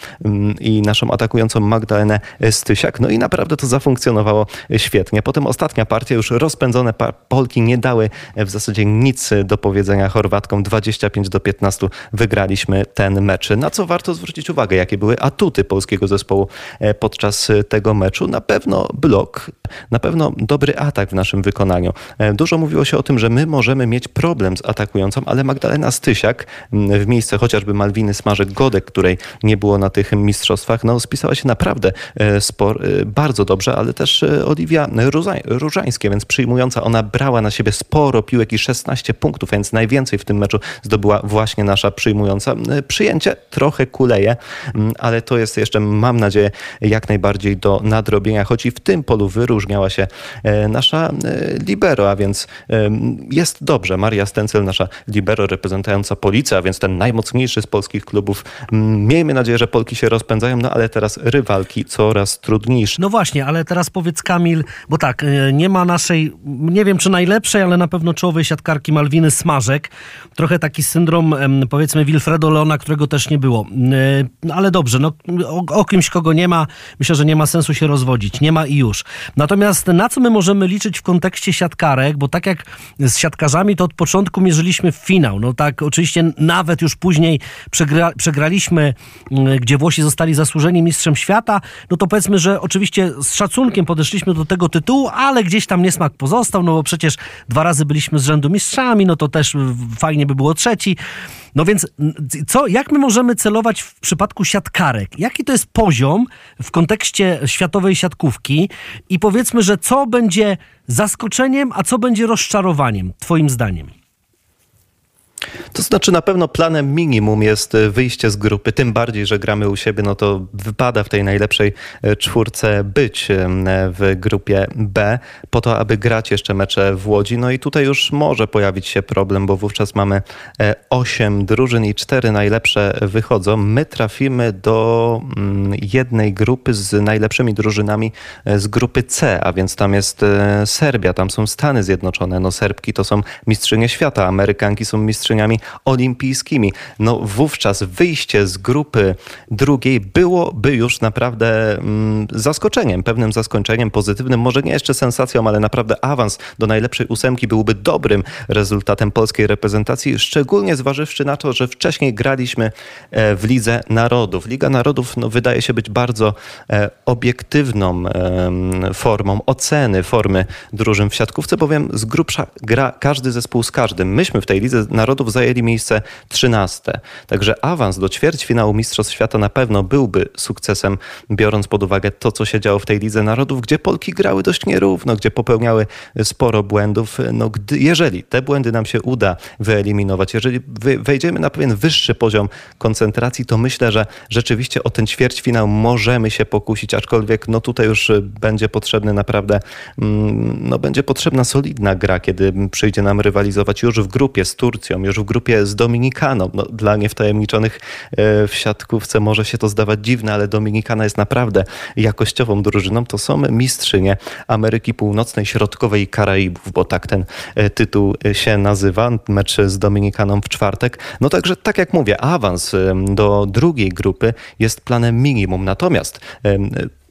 i naszą atakującą Magdalenę Stysiak. No i naprawdę to zafunkcjonowało świetnie. Potem ostatnia partia, już rozpędzone Polki nie dały w zasadzie nic do powiedzenia Chorwatkom. 25 do 15 wygraliśmy ten mecz. Na co warto zwrócić uwagę? Jakie były atuty polskiego zespołu e, podczas e, tego meczu. Na pewno blok Na pewno dobry atak w naszym wykonaniu. E, dużo mówiło się o tym, że my możemy mieć problem z atakującą, ale Magdalena Stysiak w miejsce chociażby Malwiny Smażek-Godek, której nie było na tych mistrzostwach, no spisała się naprawdę spor, bardzo dobrze, ale też Oliwia Różańskie, więc przyjmująca, ona brała na siebie sporo piłek i 16 punktów, więc najwięcej w tym meczu zdobyła właśnie nasza przyjmująca. Przyjęcie trochę kuleje, ale to jest jeszcze, mam nadzieję, jak najbardziej do nadrobienia, choć i w tym polu wyróżniała się e, nasza e, libero, a więc jest dobrze. Maria Stencel, nasza libero reprezentująca Policję, a więc ten najmocniejszy z polskich klubów. Miejmy nadzieję, że Polki się rozpędzają, no ale teraz rywalki coraz trudniejsze. No właśnie, ale teraz powiedz Kamil, bo tak, e, nie ma naszej, nie wiem czy najlepszej, ale na pewno czołowej siatkarki Malwiny Smażek. Trochę taki syndrom, powiedzmy, Wilfredo Leona, którego też nie było. Ale dobrze, no o, o kimś, kogo nie ma, myślę, że nie ma sensu się rozwodzić. Nie ma i już. Natomiast na co my możemy liczyć w kontekście siatkarek, bo tak jak z siatkarzami, to od początku mierzyliśmy w finał. No tak, oczywiście nawet już później przegra, przegraliśmy, gdzie Włosi zostali zasłużeni mistrzem świata, no to powiedzmy, że oczywiście z szacunkiem podeszliśmy do tego tytułu, ale gdzieś tam niesmak pozostał, no bo przecież dwa razy byliśmy z rzędu mistrzami, no to też fajnie by było trzeci. No więc co, jak my możemy celować w przypadku siatkarek? Jaki to jest poziom w kontekście światowej siatkówki? I powiedzmy, że co będzie zaskoczeniem, a co będzie rozczarowaniem, Twoim zdaniem? To znaczy na pewno planem minimum jest e, wyjście z grupy, tym bardziej, że gramy u siebie, no to wypada w tej najlepszej e, czwórce być e, w grupie B, po to, aby grać jeszcze mecze w Łodzi. No i tutaj już może pojawić się problem, bo wówczas mamy osiem drużyn i cztery najlepsze wychodzą. My trafimy do mm, jednej grupy z najlepszymi drużynami z grupy C, a więc tam jest Serbia, tam są Stany Zjednoczone. No Serbki to są mistrzynie świata, Amerykanki są mistrzynie mistrzyniami olimpijskimi. No wówczas wyjście z grupy drugiej byłoby już naprawdę mm, zaskoczeniem, pewnym zaskoczeniem pozytywnym, może nie jeszcze sensacją, ale naprawdę awans do najlepszej ósemki byłby dobrym rezultatem polskiej reprezentacji, szczególnie zważywszy na to, że wcześniej graliśmy e, w Lidze Narodów. Liga Narodów no, wydaje się być bardzo e, obiektywną formą oceny formy drużyn w siatkówce, bowiem z grubsza gra każdy zespół z każdym. Myśmy w tej Lidze Narodów Narodów zajęli miejsce 13. Także awans do ćwierćfinału Mistrzostw Świata na pewno byłby sukcesem, biorąc pod uwagę to, co się działo w tej Lidze Narodów, gdzie Polki grały dość nierówno, gdzie popełniały sporo błędów. No, gdy, jeżeli te błędy nam się uda wyeliminować, jeżeli wejdziemy na pewien wyższy poziom koncentracji, to myślę, że rzeczywiście o ten ćwierćfinał możemy się pokusić, aczkolwiek no tutaj już będzie potrzebny naprawdę, mm, no będzie potrzebna solidna gra, kiedy przyjdzie nam rywalizować już w grupie z Turcją, już w grupie z Dominikaną. No, dla niewtajemniczonych e, w siatkówce może się to zdawać dziwne, ale Dominikana jest naprawdę jakościową drużyną. To są mistrzynie Ameryki Północnej, Środkowej i Karaibów, bo tak ten e, tytuł się nazywa. Mecz z Dominikaną w czwartek. No także, tak jak mówię, awans do drugiej grupy jest planem minimum. Natomiast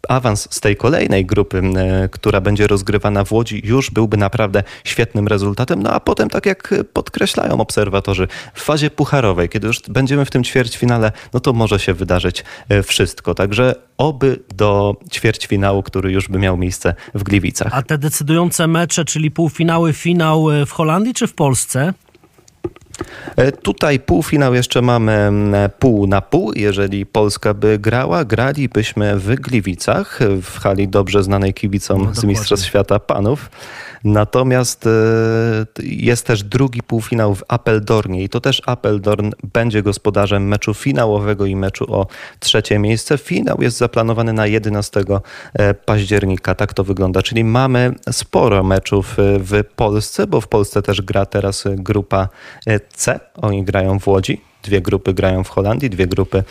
awans z tej kolejnej grupy, która będzie rozgrywana w Łodzi, już byłby naprawdę świetnym rezultatem. No a potem, tak jak podkreślają obserwatorzy, w fazie pucharowej, kiedy już będziemy w tym ćwierćfinale, no to może się wydarzyć e, wszystko. Także oby do ćwierćfinału, który już by miał miejsce w Gliwicach. A te decydujące mecze, czyli półfinały, finał e, w Holandii czy w Polsce? E, tutaj półfinał jeszcze mamy pół na pół. Jeżeli Polska by grała, gralibyśmy w Gliwicach, w hali dobrze znanej kibicom no, z Mistrzostw Świata Panów. Natomiast e, jest też drugi półfinał w Appeldornie i to też Appeldorn będzie gospodarzem meczu finałowego i meczu o trzecie miejsce. Finał jest zaplanowany na 11 e, października. Tak to wygląda. Czyli mamy sporo meczów w Polsce, bo w Polsce też gra teraz grupa C. Oni grają w Łodzi. Dwie grupy grają w Holandii, dwie grupy e,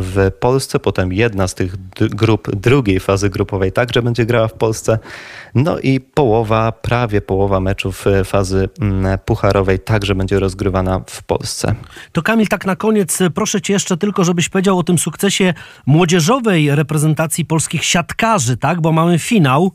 w Polsce. Potem jedna z tych grup drugiej fazy grupowej także będzie grała w Polsce. No i połowa, prawie połowa meczów e, fazy mm, pucharowej także będzie rozgrywana w Polsce. To Kamil, tak na koniec e, proszę cię jeszcze tylko, żebyś powiedział o tym sukcesie młodzieżowej reprezentacji polskich siatkarzy, tak? Bo mamy finał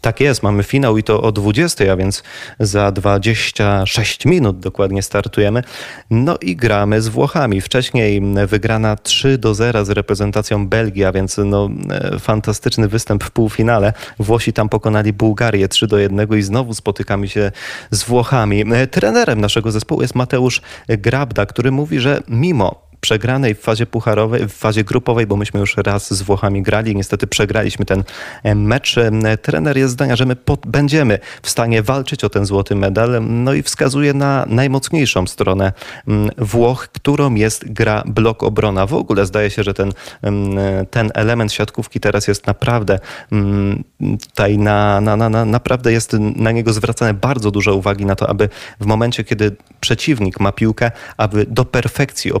Tak jest, mamy finał i to o 20, a więc za 26 minut dokładnie startujemy. No i gramy z Włochami. Wcześniej wygrana 3 do 0 z reprezentacją Belgii, a więc no, e, fantastyczny występ w półfinale. Włosi tam pokonali Bułgarię 3 do 1 i znowu spotykamy się z Włochami. E, trenerem naszego zespołu jest Mateusz Grabda, który mówi, że mimo przegranej w fazie pucharowej, w fazie grupowej, bo myśmy już raz z Włochami grali. Niestety przegraliśmy ten e, mecz. E, trener jest zdania, że my będziemy w stanie walczyć o ten złoty medal. No i wskazuje na najmocniejszą stronę Włoch, którą jest gra blok obrona. W ogóle zdaje się, że ten, ten element siatkówki teraz jest naprawdę tutaj na, na, na, na, naprawdę jest na niego zwracane bardzo dużo uwagi na to, aby w momencie, kiedy przeciwnik ma piłkę, aby do perfekcji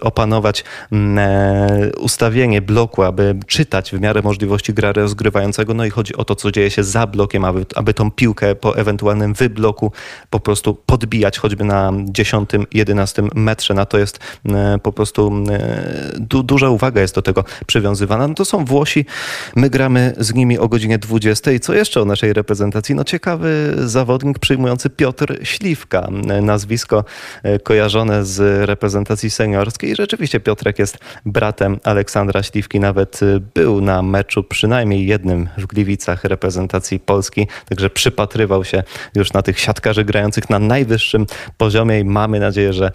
opanować mm, e, ustawienie bloku, aby czytać w miarę możliwości gra rozgrywającego. No i chodzi o to, co dzieje się za blokiem, aby, aby tą piłkę po ewentualnym wybloku po prostu podbijać, choćby na 10-11 metrze. Na to jest e, po prostu e, du duża uwaga jest do tego przywiązywana. No to są Włosi, my gramy z nimi o godzinie 20. I co jeszcze o naszej reprezentacji? No ciekawy zawodnik przyjmujący Piotr Śliwka. Nazwisko kojarzone z reprezentacji senior i rzeczywiście Piotrek jest bratem Aleksandra Śliwki. Nawet y, był na meczu przynajmniej jednym w Gliwicach reprezentacji Polski, także przypatrywał się już na tych siatkarzy grających na najwyższym poziomie. I mamy nadzieję, że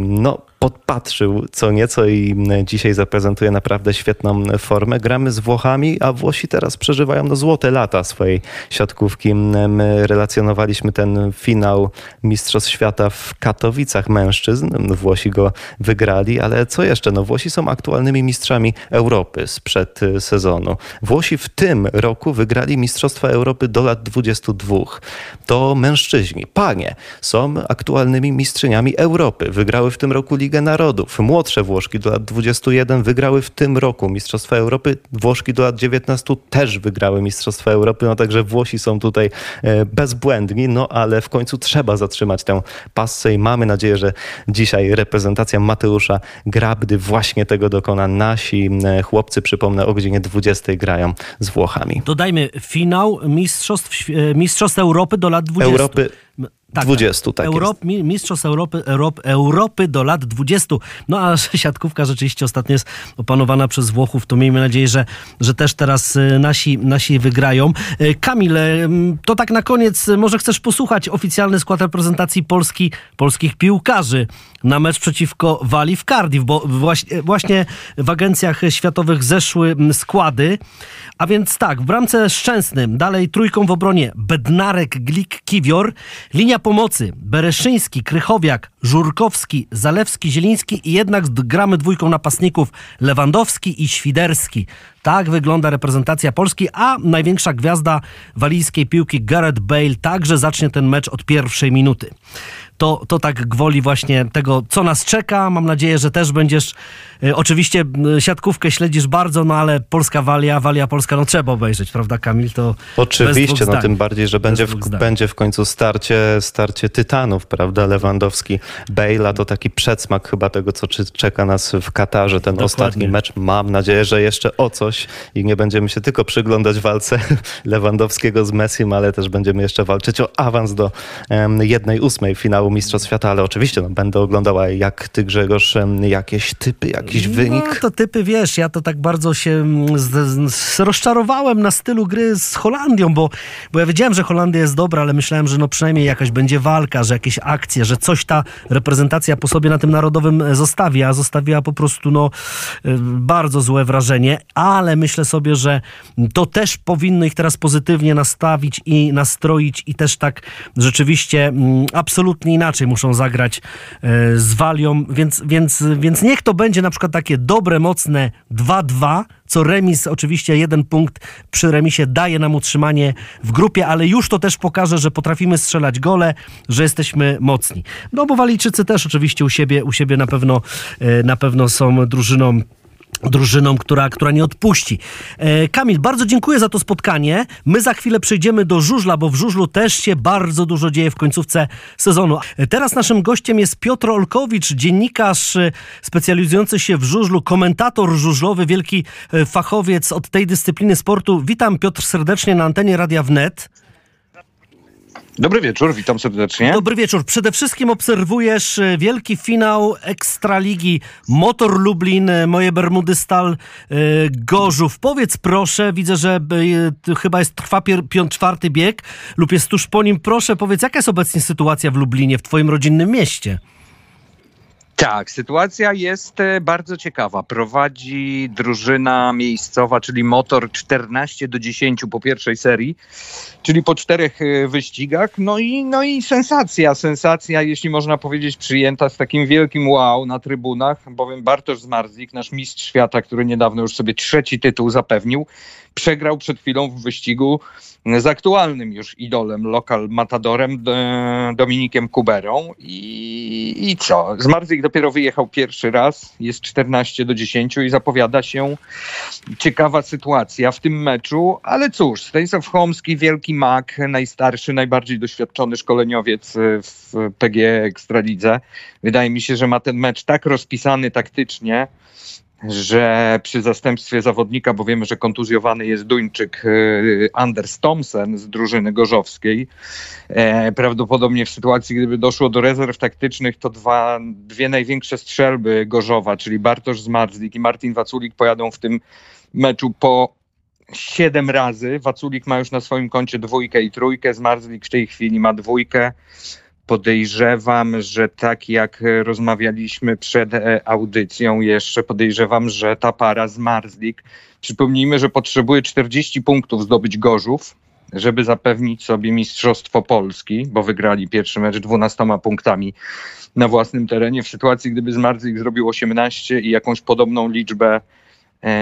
no, podpatrzył co nieco i dzisiaj zaprezentuje naprawdę świetną formę. Gramy z Włochami, a Włosi teraz przeżywają no złote lata swojej siatkówki. My relacjonowaliśmy ten finał Mistrzostw Świata w Katowicach mężczyzn. Włosi go wygrali, ale co jeszcze? No Włosi są aktualnymi mistrzami Europy sprzed y, sezonu. Włosi w tym roku wygrali Mistrzostwa Europy do lat 22. To mężczyźni, panie, są aktualnymi mistrzyniami Europy. Wygrały w tym roku Ligę Ligę Narodów. Młodsze Włoszki do lat 21 wygrały w tym roku Mistrzostwa Europy. Włoszki do lat 19 też wygrały Mistrzostwa Europy. No także Włosi są tutaj e, bezbłędni, no ale w końcu trzeba zatrzymać tę passę i mamy nadzieję, że dzisiaj reprezentacja Mateusza Grabdy właśnie tego dokona. Nasi e, chłopcy, przypomnę, o godzinie 20 grają z Włochami. Dodajmy finał Mistrzostw, e, Mistrzostw Europy do lat 20. Europy tak, 20, tak Europ, jest. Mistrzostw Europy, Europ, Europy do lat 20. No a *laughs* siatkówka rzeczywiście ostatnio jest opanowana przez Włochów. To miejmy nadzieję, że, że też teraz y, nasi, nasi wygrają. Y, Kamil, y, to tak na koniec, może chcesz posłuchać oficjalny skład reprezentacji Polski, polskich piłkarzy na mecz przeciwko Walii w Cardiff, bo właśnie, właśnie w agencjach światowych zeszły składy. A więc tak, w bramce Szczęsnym, dalej trójką w obronie Bednarek, Glik, Kiwior, linia pomocy Bereszyński, Krychowiak, Żurkowski, Zalewski, Zieliński i jednak gramy dwójką napastników Lewandowski i Świderski. Tak wygląda reprezentacja Polski, a największa gwiazda walijskiej piłki Gareth Bale także zacznie ten mecz od pierwszej minuty to, to tak gwoli właśnie tego, co nas czeka. Mam nadzieję, że też będziesz, oczywiście y, siatkówkę śledzisz bardzo, no ale Polska Walia, Walia Polska, no trzeba obejrzeć, prawda Kamil? To Oczywiście, no tym bardziej, że będzie w, będzie w końcu starcie, starcie tytanów, prawda? Lewandowski, Bejla to taki przedsmak chyba tego, co czeka nas w Katarze, ten Dokładnie. ostatni mecz. Mam nadzieję, że jeszcze o coś i nie będziemy się tylko przyglądać walce *laughs* Lewandowskiego z Messim, ale też będziemy jeszcze walczyć o awans do jednej ósmej finału Mistrzostw Świata, ale oczywiście no, będę oglądała jak ty Grzegorz, jakieś typy, jakiś no, wynik. No to typy, wiesz, ja to tak bardzo się mm, z, z, rozczarowałem na stylu gry z Holandią, bo, bo ja wiedziałem, że Holandia jest dobra, ale myślałem, że no przynajmniej jakaś będzie walka, że jakieś akcje, że coś ta reprezentacja po sobie na tym narodowym e, zostawi, a zostawiła po prostu no e, bardzo złe wrażenie, ale myślę sobie, że to też powinno ich teraz pozytywnie nastawić i nastroić i też tak rzeczywiście mm, absolutnie inaczej muszą zagrać e, z Walią, więc, więc, więc niech to będzie na przykład takie dobre, mocne 2-2, co remis, oczywiście jeden punkt przy remisie daje nam utrzymanie w grupie, ale już to też pokaże, że potrafimy strzelać gole, że jesteśmy mocni. No bo Walijczycy też oczywiście u siebie, u siebie na pewno, e, na pewno są drużyną drużyną, która, która nie odpuści. E, Kamil, bardzo dziękuję za to spotkanie. My za chwilę przejdziemy do żużla, bo w żużlu też się bardzo dużo dzieje w końcówce sezonu. E, Teraz naszym gościem jest Piotr Olkowicz, dziennikarz e, specjalizujący się w żużlu, komentator żużlowy, wielki fachowiec od tej dyscypliny sportu. Witam Piotr serdecznie na antenie Radia Wnet. Dobry wieczór, witam serdecznie. Dobry wieczór. Przede wszystkim obserwujesz e, wielki finał Ekstraligi Motor Lublin, e, moje Bermudy Stal e, Gorzów. Powiedz proszę, widzę, że chyba jest trwa piąt, czwarty bieg lub jest tuż po nim. Proszę powiedz, jaka jest obecnie sytuacja w Lublinie, w twoim rodzinnym mieście? Tak, sytuacja jest e, bardzo ciekawa. Prowadzi drużyna miejscowa, czyli Motor 14 do 10 po pierwszej serii, czyli po czterech e, wyścigach. No i, no i sensacja, sensacja, jeśli można powiedzieć, przyjęta z takim wielkim wow na trybunach, bowiem Bartosz Zmarzlik, nasz mistrz świata, który niedawno już sobie trzeci tytuł zapewnił, przegrał przed chwilą w wyścigu z aktualnym już idolem, lokal matadorem e, Dominikiem Kuberą. I, i co? Zmarzlik dopiero wyjechał pierwszy raz, jest 14 do 10 i zapowiada się ciekawa sytuacja w tym meczu, ale cóż, Stanisław Chomski, wielki mak, najstarszy, najbardziej doświadczony szkoleniowiec w PG Ekstralidze. Wydaje mi się, że ma ten mecz tak rozpisany taktycznie, że przy zastępstwie zawodnika, bo wiemy, że kontuzjowany jest Duńczyk e, Anders Thompson z drużyny gorzowskiej, e, prawdopodobnie w sytuacji, gdyby doszło do rezerw taktycznych, to dwa, dwie największe strzelby Gorzowa, czyli Bartosz Zmarzlik i Martin Waculik pojadą w tym meczu po siedem razy. Waculik ma już na swoim koncie dwójkę i trójkę, Zmarzlik w tej chwili ma dwójkę podejrzewam, że tak jak rozmawialiśmy przed e, audycją jeszcze, podejrzewam, że ta para z Marzlik, przypomnijmy, że potrzebuje 40 punktów zdobyć Gorzów, żeby zapewnić sobie Mistrzostwo Polski, bo wygrali pierwszy mecz 12 punktami na własnym terenie. W sytuacji, gdyby Zmarzlik zrobił 18 i jakąś podobną liczbę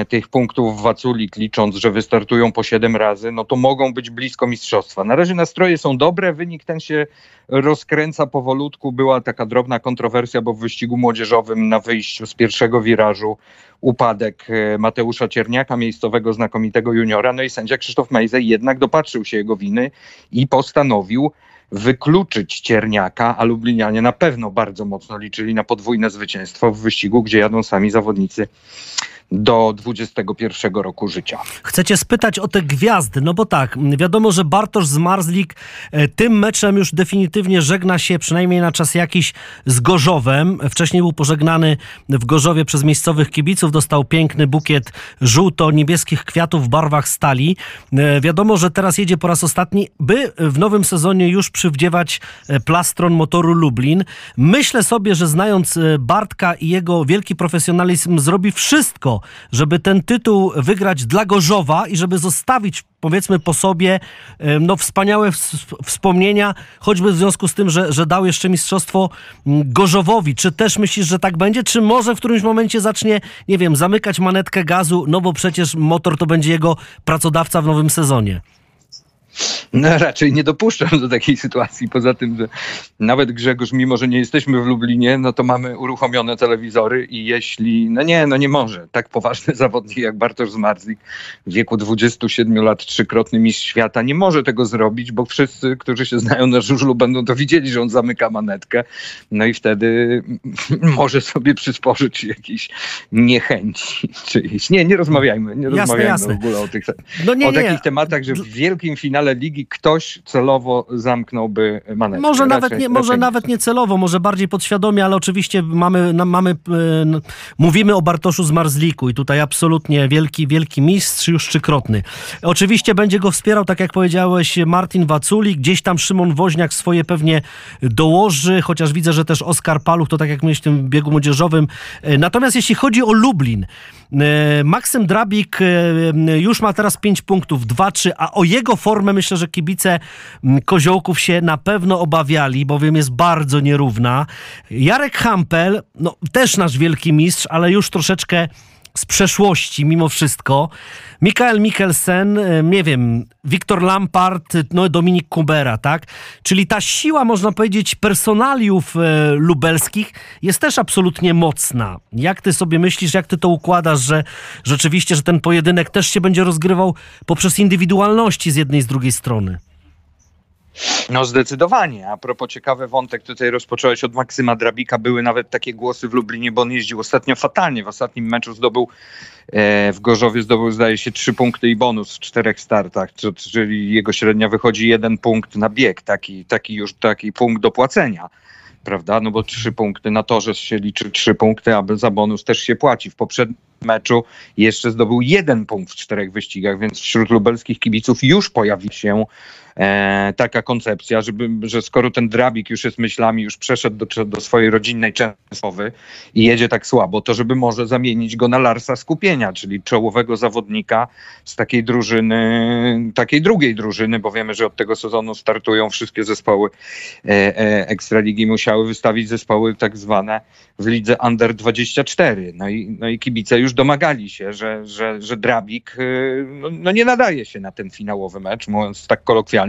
tych punktów Waculik, licząc, że wystartują po 7 razy, no to mogą być blisko mistrzostwa. Na razie nastroje są dobre, wynik ten się rozkręca powolutku. Była taka drobna kontrowersja, bo w wyścigu młodzieżowym na wyjściu z pierwszego wirażu upadek e, Mateusza Cierniaka, miejscowego znakomitego juniora. No i sędzia Krzysztof Mejzej jednak dopatrzył się jego winy i postanowił wykluczyć Cierniaka, a Lublinianie na pewno bardzo mocno liczyli na podwójne zwycięstwo w wyścigu, gdzie jadą sami zawodnicy do 21 roku życia. Chcecie spytać o te gwiazdy, no bo tak, wiadomo, że Bartosz Zmarzlik e, tym meczem już definitywnie żegna się przynajmniej na czas jakiś z Gorzowem. Wcześniej był pożegnany w Gorzowie przez miejscowych kibiców, dostał piękny bukiet żółto-niebieskich kwiatów w barwach stali. E, Wiadomo, że teraz jedzie po raz ostatni, by w nowym sezonie już przywdziewać e, plastron motoru Lublin. Myślę sobie, że znając Bartka i jego wielki profesjonalizm, zrobi wszystko, żeby ten tytuł wygrać dla Gorzowa i żeby zostawić powiedzmy po sobie no, wspaniałe ws- wspomnienia, choćby w związku z tym, że, że dał jeszcze mistrzostwo mm, Gorzowowi. Czy też myślisz, że tak będzie? Czy może w którymś momencie zacznie, nie wiem, zamykać manetkę gazu, no bo przecież motor to będzie jego pracodawca w nowym sezonie? No, *laughs* raczej nie dopuszczam do takiej sytuacji. Poza tym, że nawet Grzegorz, mimo że nie jesteśmy w Lublinie, no to mamy uruchomione telewizory i jeśli, no nie, no nie może. Tak poważny *laughs* zawodnik jak Bartosz Zmarzlik w wieku 27 lat, trzykrotny mistrz świata, nie może tego zrobić, bo wszyscy, którzy się znają na żużlu, będą to widzieli, że on zamyka manetkę. No i wtedy *laughs* może sobie przysporzyć jakiejś niechęci czyjejś. Nie, nie rozmawiajmy, nie Jasne, rozmawiajmy jasne. w ogóle o tych, No nie, o nie. takich tematach, że w wielkim finale ligi ktoś celowo zamknąłby manetkę. Może Raczej- nawet, nie, może raczej nawet nie celowo, może bardziej podświadomie, ale oczywiście mamy, mamy, e, mówimy o Bartoszu z Marzliku i tutaj absolutnie wielki, wielki mistrz, już trzykrotny. Oczywiście będzie go wspierał, tak jak powiedziałeś, Martin Waculi, gdzieś tam Szymon Woźniak swoje pewnie dołoży, chociaż widzę, że też Oskar Paluch, to tak jak mówisz w tym biegu młodzieżowym. E, Natomiast jeśli chodzi o Lublin, Maksym Drabik e, już ma teraz 5 punktów, 2-3, a o jego formę myślę, że kibice Koziołków się na pewno obawiali, bowiem jest bardzo nierówna. Jarek Hampel, no też nasz wielki mistrz, ale już troszeczkę z przeszłości mimo wszystko. Mikael Mikkelsen, e, nie wiem, Wiktor Lampard, no Dominik Kubera, tak? Czyli ta siła, można powiedzieć, personaliów e, lubelskich jest też absolutnie mocna. Jak ty sobie myślisz, jak ty to układasz, że rzeczywiście, że ten pojedynek też się będzie rozgrywał poprzez indywidualności z jednej i z drugiej strony? No zdecydowanie. A propos ciekawy wątek, tutaj rozpocząłeś od Maksyma Drabika. Były nawet takie głosy w Lublinie, bo on jeździł ostatnio fatalnie. W ostatnim meczu zdobył e, w Gorzowie zdobył zdaje się trzy punkty i bonus w czterech startach, czyli jego średnia wychodzi jeden punkt na bieg, taki, taki już taki punkt do płacenia prawda? No bo trzy punkty na torze się liczy trzy punkty, a za bonus też się płaci. W poprzednim meczu jeszcze zdobył jeden punkt w czterech wyścigach, więc wśród lubelskich kibiców już pojawi się taka koncepcja, żeby, że skoro ten drabik już jest myślami, już przeszedł do, do swojej rodzinnej Częstochowy i jedzie tak słabo, to żeby może zamienić go na Larsa Skupienia, czyli czołowego zawodnika z takiej drużyny, takiej drugiej drużyny, bo wiemy, że od tego sezonu startują wszystkie zespoły e, e, Ekstraligi, musiały wystawić zespoły tak zwane w lidze Under 24. No i, no i kibice już domagali się, że, że, że Drabik no, no nie nadaje się na ten finałowy mecz, mówiąc tak kolokwialnie,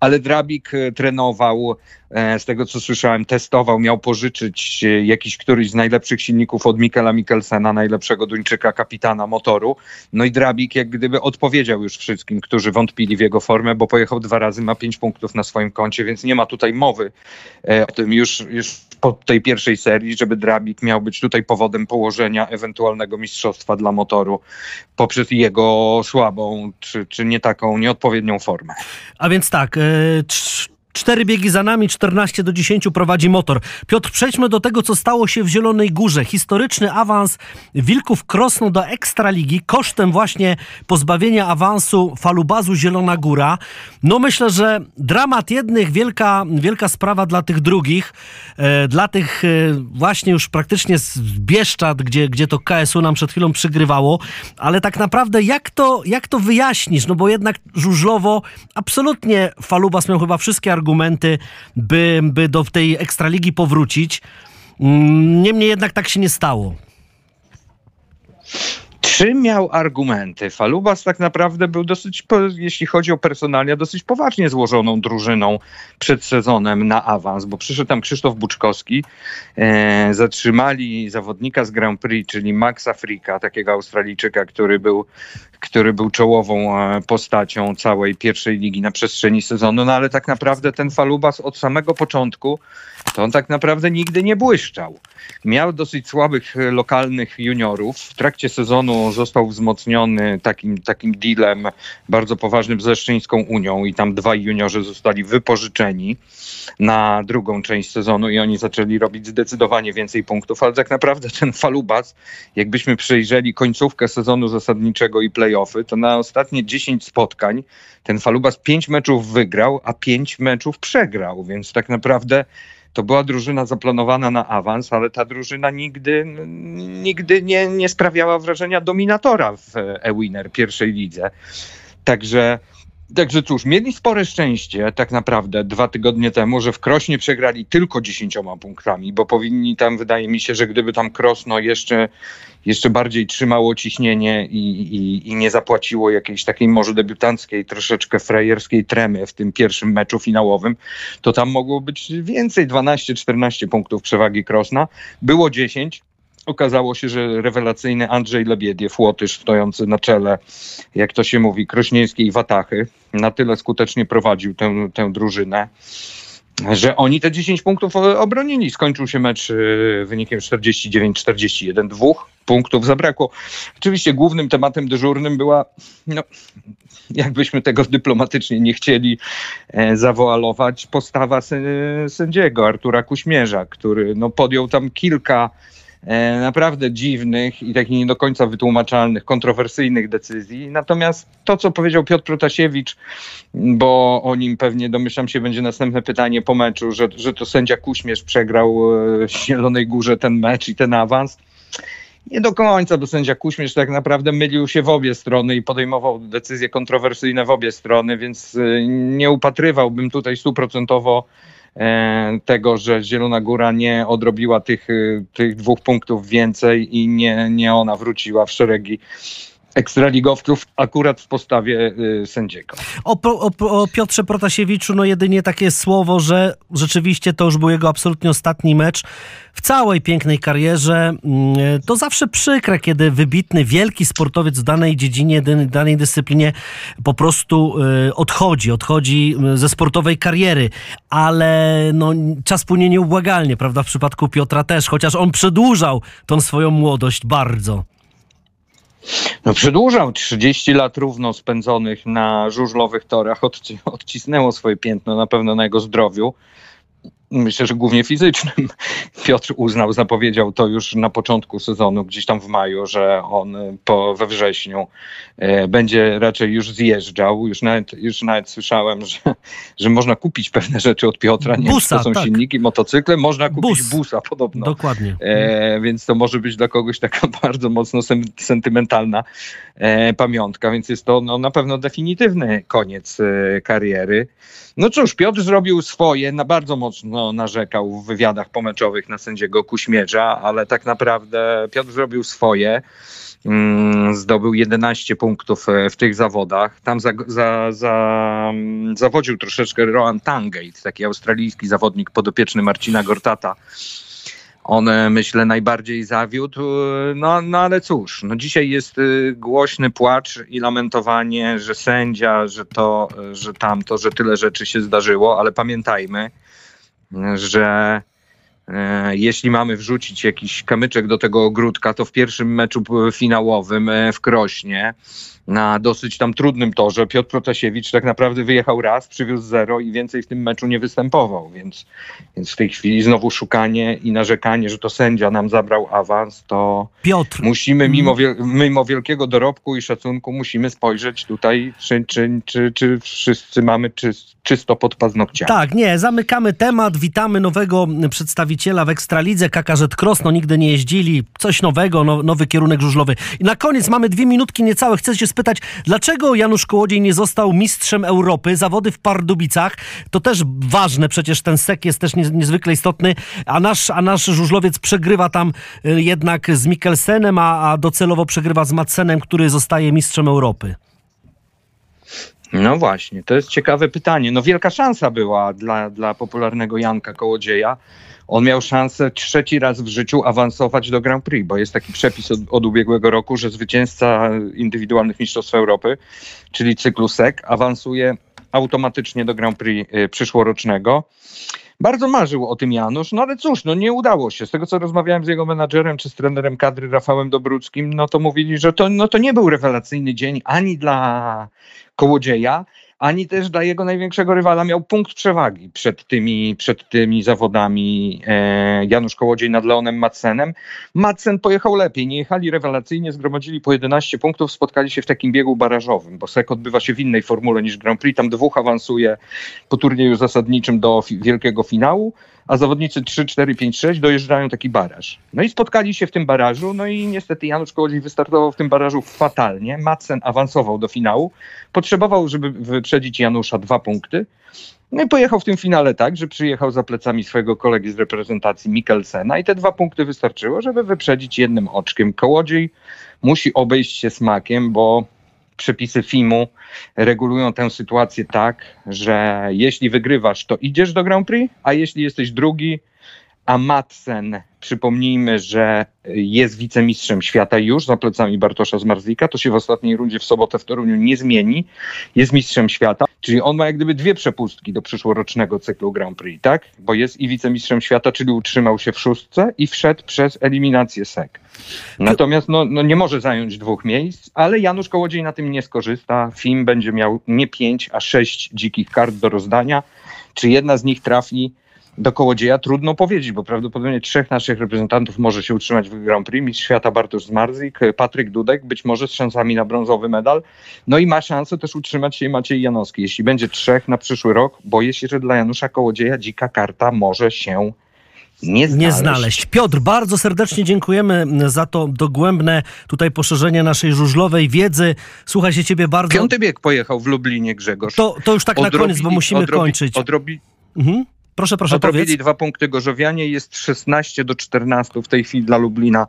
ale Drabik y, trenował, e, z tego co słyszałem, testował, miał pożyczyć y, jakiś któryś z najlepszych silników od Mikela Mikkelsena, najlepszego Duńczyka, kapitana motoru. No i Drabik jak gdyby odpowiedział już wszystkim, którzy wątpili w jego formę, bo pojechał dwa razy, ma pięć punktów na swoim koncie, więc nie ma tutaj mowy e, o tym już, już po tej pierwszej serii, żeby Drabik miał być tutaj powodem położenia ewentualnego mistrzostwa dla motoru poprzez jego słabą, czy, czy nie taką, nieodpowiednią formę. A więc tak, e, Cztery biegi za nami, 14 do 10 prowadzi motor. Piotr, przejdźmy do tego, co stało się w Zielonej Górze. Historyczny awans Wilków Krosno do Ekstraligi kosztem właśnie pozbawienia awansu falubazu Zielona Góra. No myślę, że dramat jednych, wielka, wielka sprawa dla tych drugich, e, dla tych e, właśnie już praktycznie z Bieszczad, gdzie, gdzie to KSU nam przed chwilą przygrywało, ale tak naprawdę jak to, jak to wyjaśnisz? No bo jednak żużlowo absolutnie falubas miał chyba wszystkie argumenty, argumenty, by, by do tej ekstraligi powrócić. Mm, niemniej jednak tak się nie stało. Czy miał argumenty? Falubas tak naprawdę był dosyć, jeśli chodzi o personalia, dosyć poważnie złożoną drużyną przed sezonem na awans, bo przyszedł tam Krzysztof Buczkowski, e, zatrzymali zawodnika z Grand Prix, czyli Maxa Frika, takiego Australijczyka, który był, który był czołową e, postacią całej pierwszej ligi na przestrzeni sezonu, no ale tak naprawdę ten Falubas od samego początku to on tak naprawdę nigdy nie błyszczał. Miał dosyć słabych e, lokalnych juniorów. W trakcie sezonu został wzmocniony takim, takim dealem bardzo poważnym z Leszczyńską Unią i tam dwaj juniorzy zostali wypożyczeni na drugą część sezonu i oni zaczęli robić zdecydowanie więcej punktów, ale tak naprawdę ten falubas, jakbyśmy przejrzeli końcówkę sezonu zasadniczego i playoffy, to na ostatnie 10 spotkań ten falubas 5 meczów wygrał, a 5 meczów przegrał, więc tak naprawdę to była drużyna zaplanowana na awans, ale ta drużyna nigdy, nigdy nie, nie sprawiała wrażenia dominatora w e-winner pierwszej lidze. Także Także cóż, mieli spore szczęście tak naprawdę dwa tygodnie temu, że w Krośnie przegrali tylko dziesięcioma punktami, bo powinni tam, wydaje mi się, że gdyby tam Krosno jeszcze, jeszcze bardziej trzymało ciśnienie i, i, i nie zapłaciło jakiejś takiej może debiutanckiej, troszeczkę frejerskiej tremy w tym pierwszym meczu finałowym, to tam mogło być więcej, 12-14 punktów przewagi Krosna. Było 10, Okazało się, że rewelacyjny Andrzej Lebiediew, Łotysz stojący na czele, jak to się mówi, krośnieńskiej watachy, na tyle skutecznie prowadził tę, tę drużynę, że oni te 10 punktów obronili. Skończył się mecz y, wynikiem 49-41. Dwóch punktów zabrakło. Oczywiście głównym tematem dyżurnym była, no, jakbyśmy tego dyplomatycznie nie chcieli e, zawoalować, postawa sędziego Artura Kuśmierza, który no, podjął tam kilka naprawdę dziwnych i takich nie do końca wytłumaczalnych, kontrowersyjnych decyzji. Natomiast to, co powiedział Piotr Protasiewicz, bo o nim pewnie domyślam się będzie następne pytanie po meczu, że, że to sędzia Kuśmierz przegrał w Zielonej Górze ten mecz i ten awans. Nie do końca, bo sędzia Kuśmierz tak naprawdę mylił się w obie strony i podejmował decyzje kontrowersyjne w obie strony, więc e, nie upatrywałbym tutaj stuprocentowo e, tego, że Zielona Góra nie odrobiła tych, y, tych dwóch punktów więcej i nie, nie ona wróciła w szeregi ekstraligowców akurat w postawie y, sędziego. O, o, o Piotrze Protasiewiczu, no jedynie takie słowo, że rzeczywiście to już był jego absolutnie ostatni mecz w całej pięknej karierze. Mm, To zawsze przykre, kiedy wybitny, wielki sportowiec w danej dziedzinie, danej dyscyplinie po prostu y, odchodzi, odchodzi y, ze sportowej kariery, ale no, czas płynie nieubłagalnie, prawda, w przypadku Piotra też, chociaż on przedłużał tą swoją młodość bardzo. No przedłużał 30 lat równo spędzonych na żużlowych torach, odci- odcisnęło swoje piętno na pewno na jego zdrowiu. Myślę, że głównie fizycznym. *laughs* Piotr uznał, zapowiedział to już na początku sezonu, gdzieś tam w maju, że on y, po, we wrześniu e, będzie raczej już zjeżdżał. Już nawet, już nawet słyszałem, że, *laughs* że można kupić pewne rzeczy od Piotra. Nie wiem, Busa, czy to są tak. silniki, motocykle. Można kupić Bus. busa podobno. Dokładnie. E, więc to może być dla kogoś taka *laughs* bardzo mocno sem- sentymentalna e, pamiątka, więc jest to no, na pewno definitywny koniec e, kariery. No cóż, Piotr zrobił swoje, na bardzo mocno narzekał w wywiadach pomeczowych na sędziego Kuśmierza, ale tak naprawdę Piotr zrobił swoje. Mm, Zdobył 11 punktów e, w tych zawodach. Tam za, za, za, mm, zawodził troszeczkę Rohan Tangate, taki australijski zawodnik podopieczny Marcina Gortata. On, myślę, najbardziej zawiódł. No, no ale cóż, no dzisiaj jest e, głośny płacz i lamentowanie, że sędzia, że to, że tamto, że tyle rzeczy się zdarzyło, ale pamiętajmy, że e, jeśli mamy wrzucić jakiś kamyczek do tego ogródka, to w pierwszym meczu finałowym e, w Krośnie na dosyć tam trudnym torze. Piotr Protasiewicz tak naprawdę wyjechał raz, przywiózł zero i więcej w tym meczu nie występował, więc, więc w tej chwili znowu szukanie i narzekanie, że to sędzia nam zabrał awans, to Piotr. musimy mimo, wiel- mimo wielkiego dorobku i szacunku musimy spojrzeć tutaj, czy, czy, czy, czy wszyscy mamy czy, czysto pod paznokciami. Tak, nie, zamykamy temat, witamy nowego przedstawiciela w Ekstralidze, Kakarzet Cross, no nigdy nie jeździli, coś nowego, no, nowy kierunek żużlowy. I na koniec mamy dwie minutki niecałe, chcę się spytać, dlaczego Janusz Kołodziej nie został mistrzem Europy, zawody w Pardubicach, to też ważne, przecież ten sek jest też nie- niezwykle istotny, a nasz, a nasz żużlowiec przegrywa tam y, jednak z Mikkelsenem, a, a docelowo przegrywa z Madsenem, który zostaje mistrzem Europy. No właśnie, to jest ciekawe pytanie. No wielka szansa była dla, dla popularnego Janka Kołodzieja. On miał szansę trzeci raz w życiu awansować do Grand Prix, bo jest taki przepis od, od ubiegłego roku, że zwycięzca indywidualnych mistrzostw Europy, czyli cyklu SEC, awansuje automatycznie do Grand Prix y, przyszłorocznego. Bardzo marzył o tym Janusz, no ale cóż, no nie udało się. Z tego, co rozmawiałem z jego menadżerem czy z trenerem kadry Rafałem Dobruckim, no to mówili, że to, no to nie był rewelacyjny dzień ani dla Kołodzieja, ani też dla jego największego rywala. Miał punkt przewagi przed tymi, przed tymi zawodami e, Janusz Kołodziej nad Leonem Madsenem. Madsen pojechał lepiej, nie jechali rewelacyjnie, zgromadzili po 11 punktów, spotkali się w takim biegu barażowym, bo SEK odbywa się w innej formule niż Grand Prix. Tam dwóch awansuje po turnieju zasadniczym do fi- wielkiego finału, a zawodnicy 3, 4, 5, 6 dojeżdżają taki baraż. No i spotkali się w tym barażu, no i niestety Janusz Kołodziej wystartował w tym barażu fatalnie. Madsen awansował do finału, potrzebował, żeby wyprzedzić Janusza dwa punkty. No i pojechał w tym finale tak, że przyjechał za plecami swojego kolegi z reprezentacji Mikkelsena i te dwa punkty wystarczyło, żeby wyprzedzić jednym oczkiem. Kołodziej musi obejść się smakiem, bo przepisy FIMU regulują tę sytuację tak, że jeśli wygrywasz, to idziesz do Grand Prix, a jeśli jesteś drugi, a Madsen, przypomnijmy, że jest wicemistrzem świata już za plecami Bartosza Zmarzlika, to się w ostatniej rundzie w sobotę w Toruniu nie zmieni, jest mistrzem świata, czyli on ma jak gdyby dwie przepustki do przyszłorocznego cyklu Grand Prix, tak? Bo jest i wicemistrzem świata, czyli utrzymał się w szóstce i wszedł przez eliminację SEC. Natomiast no, no nie może zająć dwóch miejsc, ale Janusz Kołodziej na tym nie skorzysta. Film będzie miał nie pięć, a sześć dzikich kart do rozdania. Czy jedna z nich trafi do Kołodzieja? Trudno powiedzieć, bo prawdopodobnie trzech naszych reprezentantów może się utrzymać w Grand Prix. Mistrz świata Bartosz Zmarzik, Patryk Dudek, być może z szansami na brązowy medal. No i ma szansę też utrzymać się Maciej Janowski. Jeśli będzie trzech na przyszły rok, boję się, że dla Janusza Kołodzieja dzika karta może się nie znaleźć. nie znaleźć. Piotr, bardzo serdecznie dziękujemy za to dogłębne tutaj poszerzenie naszej żużlowej wiedzy. Słuchaj się ciebie bardzo. Piąty bieg pojechał w Lublinie Grzegorz. To, to już tak na koniec, bo Odrobili- musimy odrobi- kończyć. Odrobi, Mhm. Proszę, proszę, Odrobili powiedz. dwa punkty Gorzowianie, jest 16 do 14 w tej chwili dla Lublina.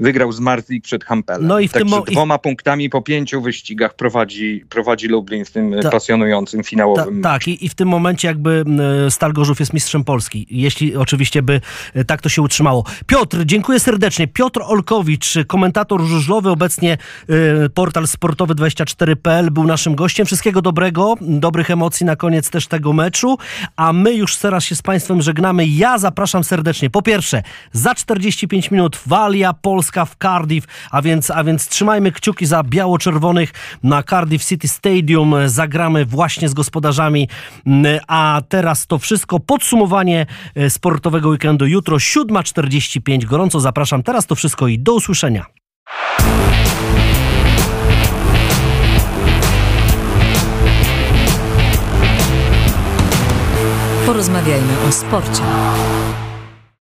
Wygrał z Marzlik przed Hampelem. No i w tym Także mo- i- dwoma punktami po pięciu wyścigach prowadzi, prowadzi Lublin w tym Ta- pasjonującym Ta, finałowym tak, i, i w tym momencie jakby e, Stal Gorzów jest mistrzem Polski, jeśli oczywiście by e, tak to się utrzymało. Piotr, dziękuję serdecznie. Piotr Olkowicz, komentator żużlowy, obecnie e, portal sportowy24.pl był naszym gościem. Wszystkiego dobrego, dobrych emocji na koniec też tego meczu, a my już teraz się z Państwem żegnamy. Ja zapraszam serdecznie. Po pierwsze, za 45 minut Walia Polska w Cardiff, a więc, a więc trzymajmy kciuki za biało-czerwonych na Cardiff City Stadium. Zagramy właśnie z gospodarzami, Mm, a teraz to wszystko. Podsumowanie e, sportowego weekendu jutro 7.45. Gorąco zapraszam. Teraz to wszystko i do usłyszenia. Porozmawiajmy o sporcie.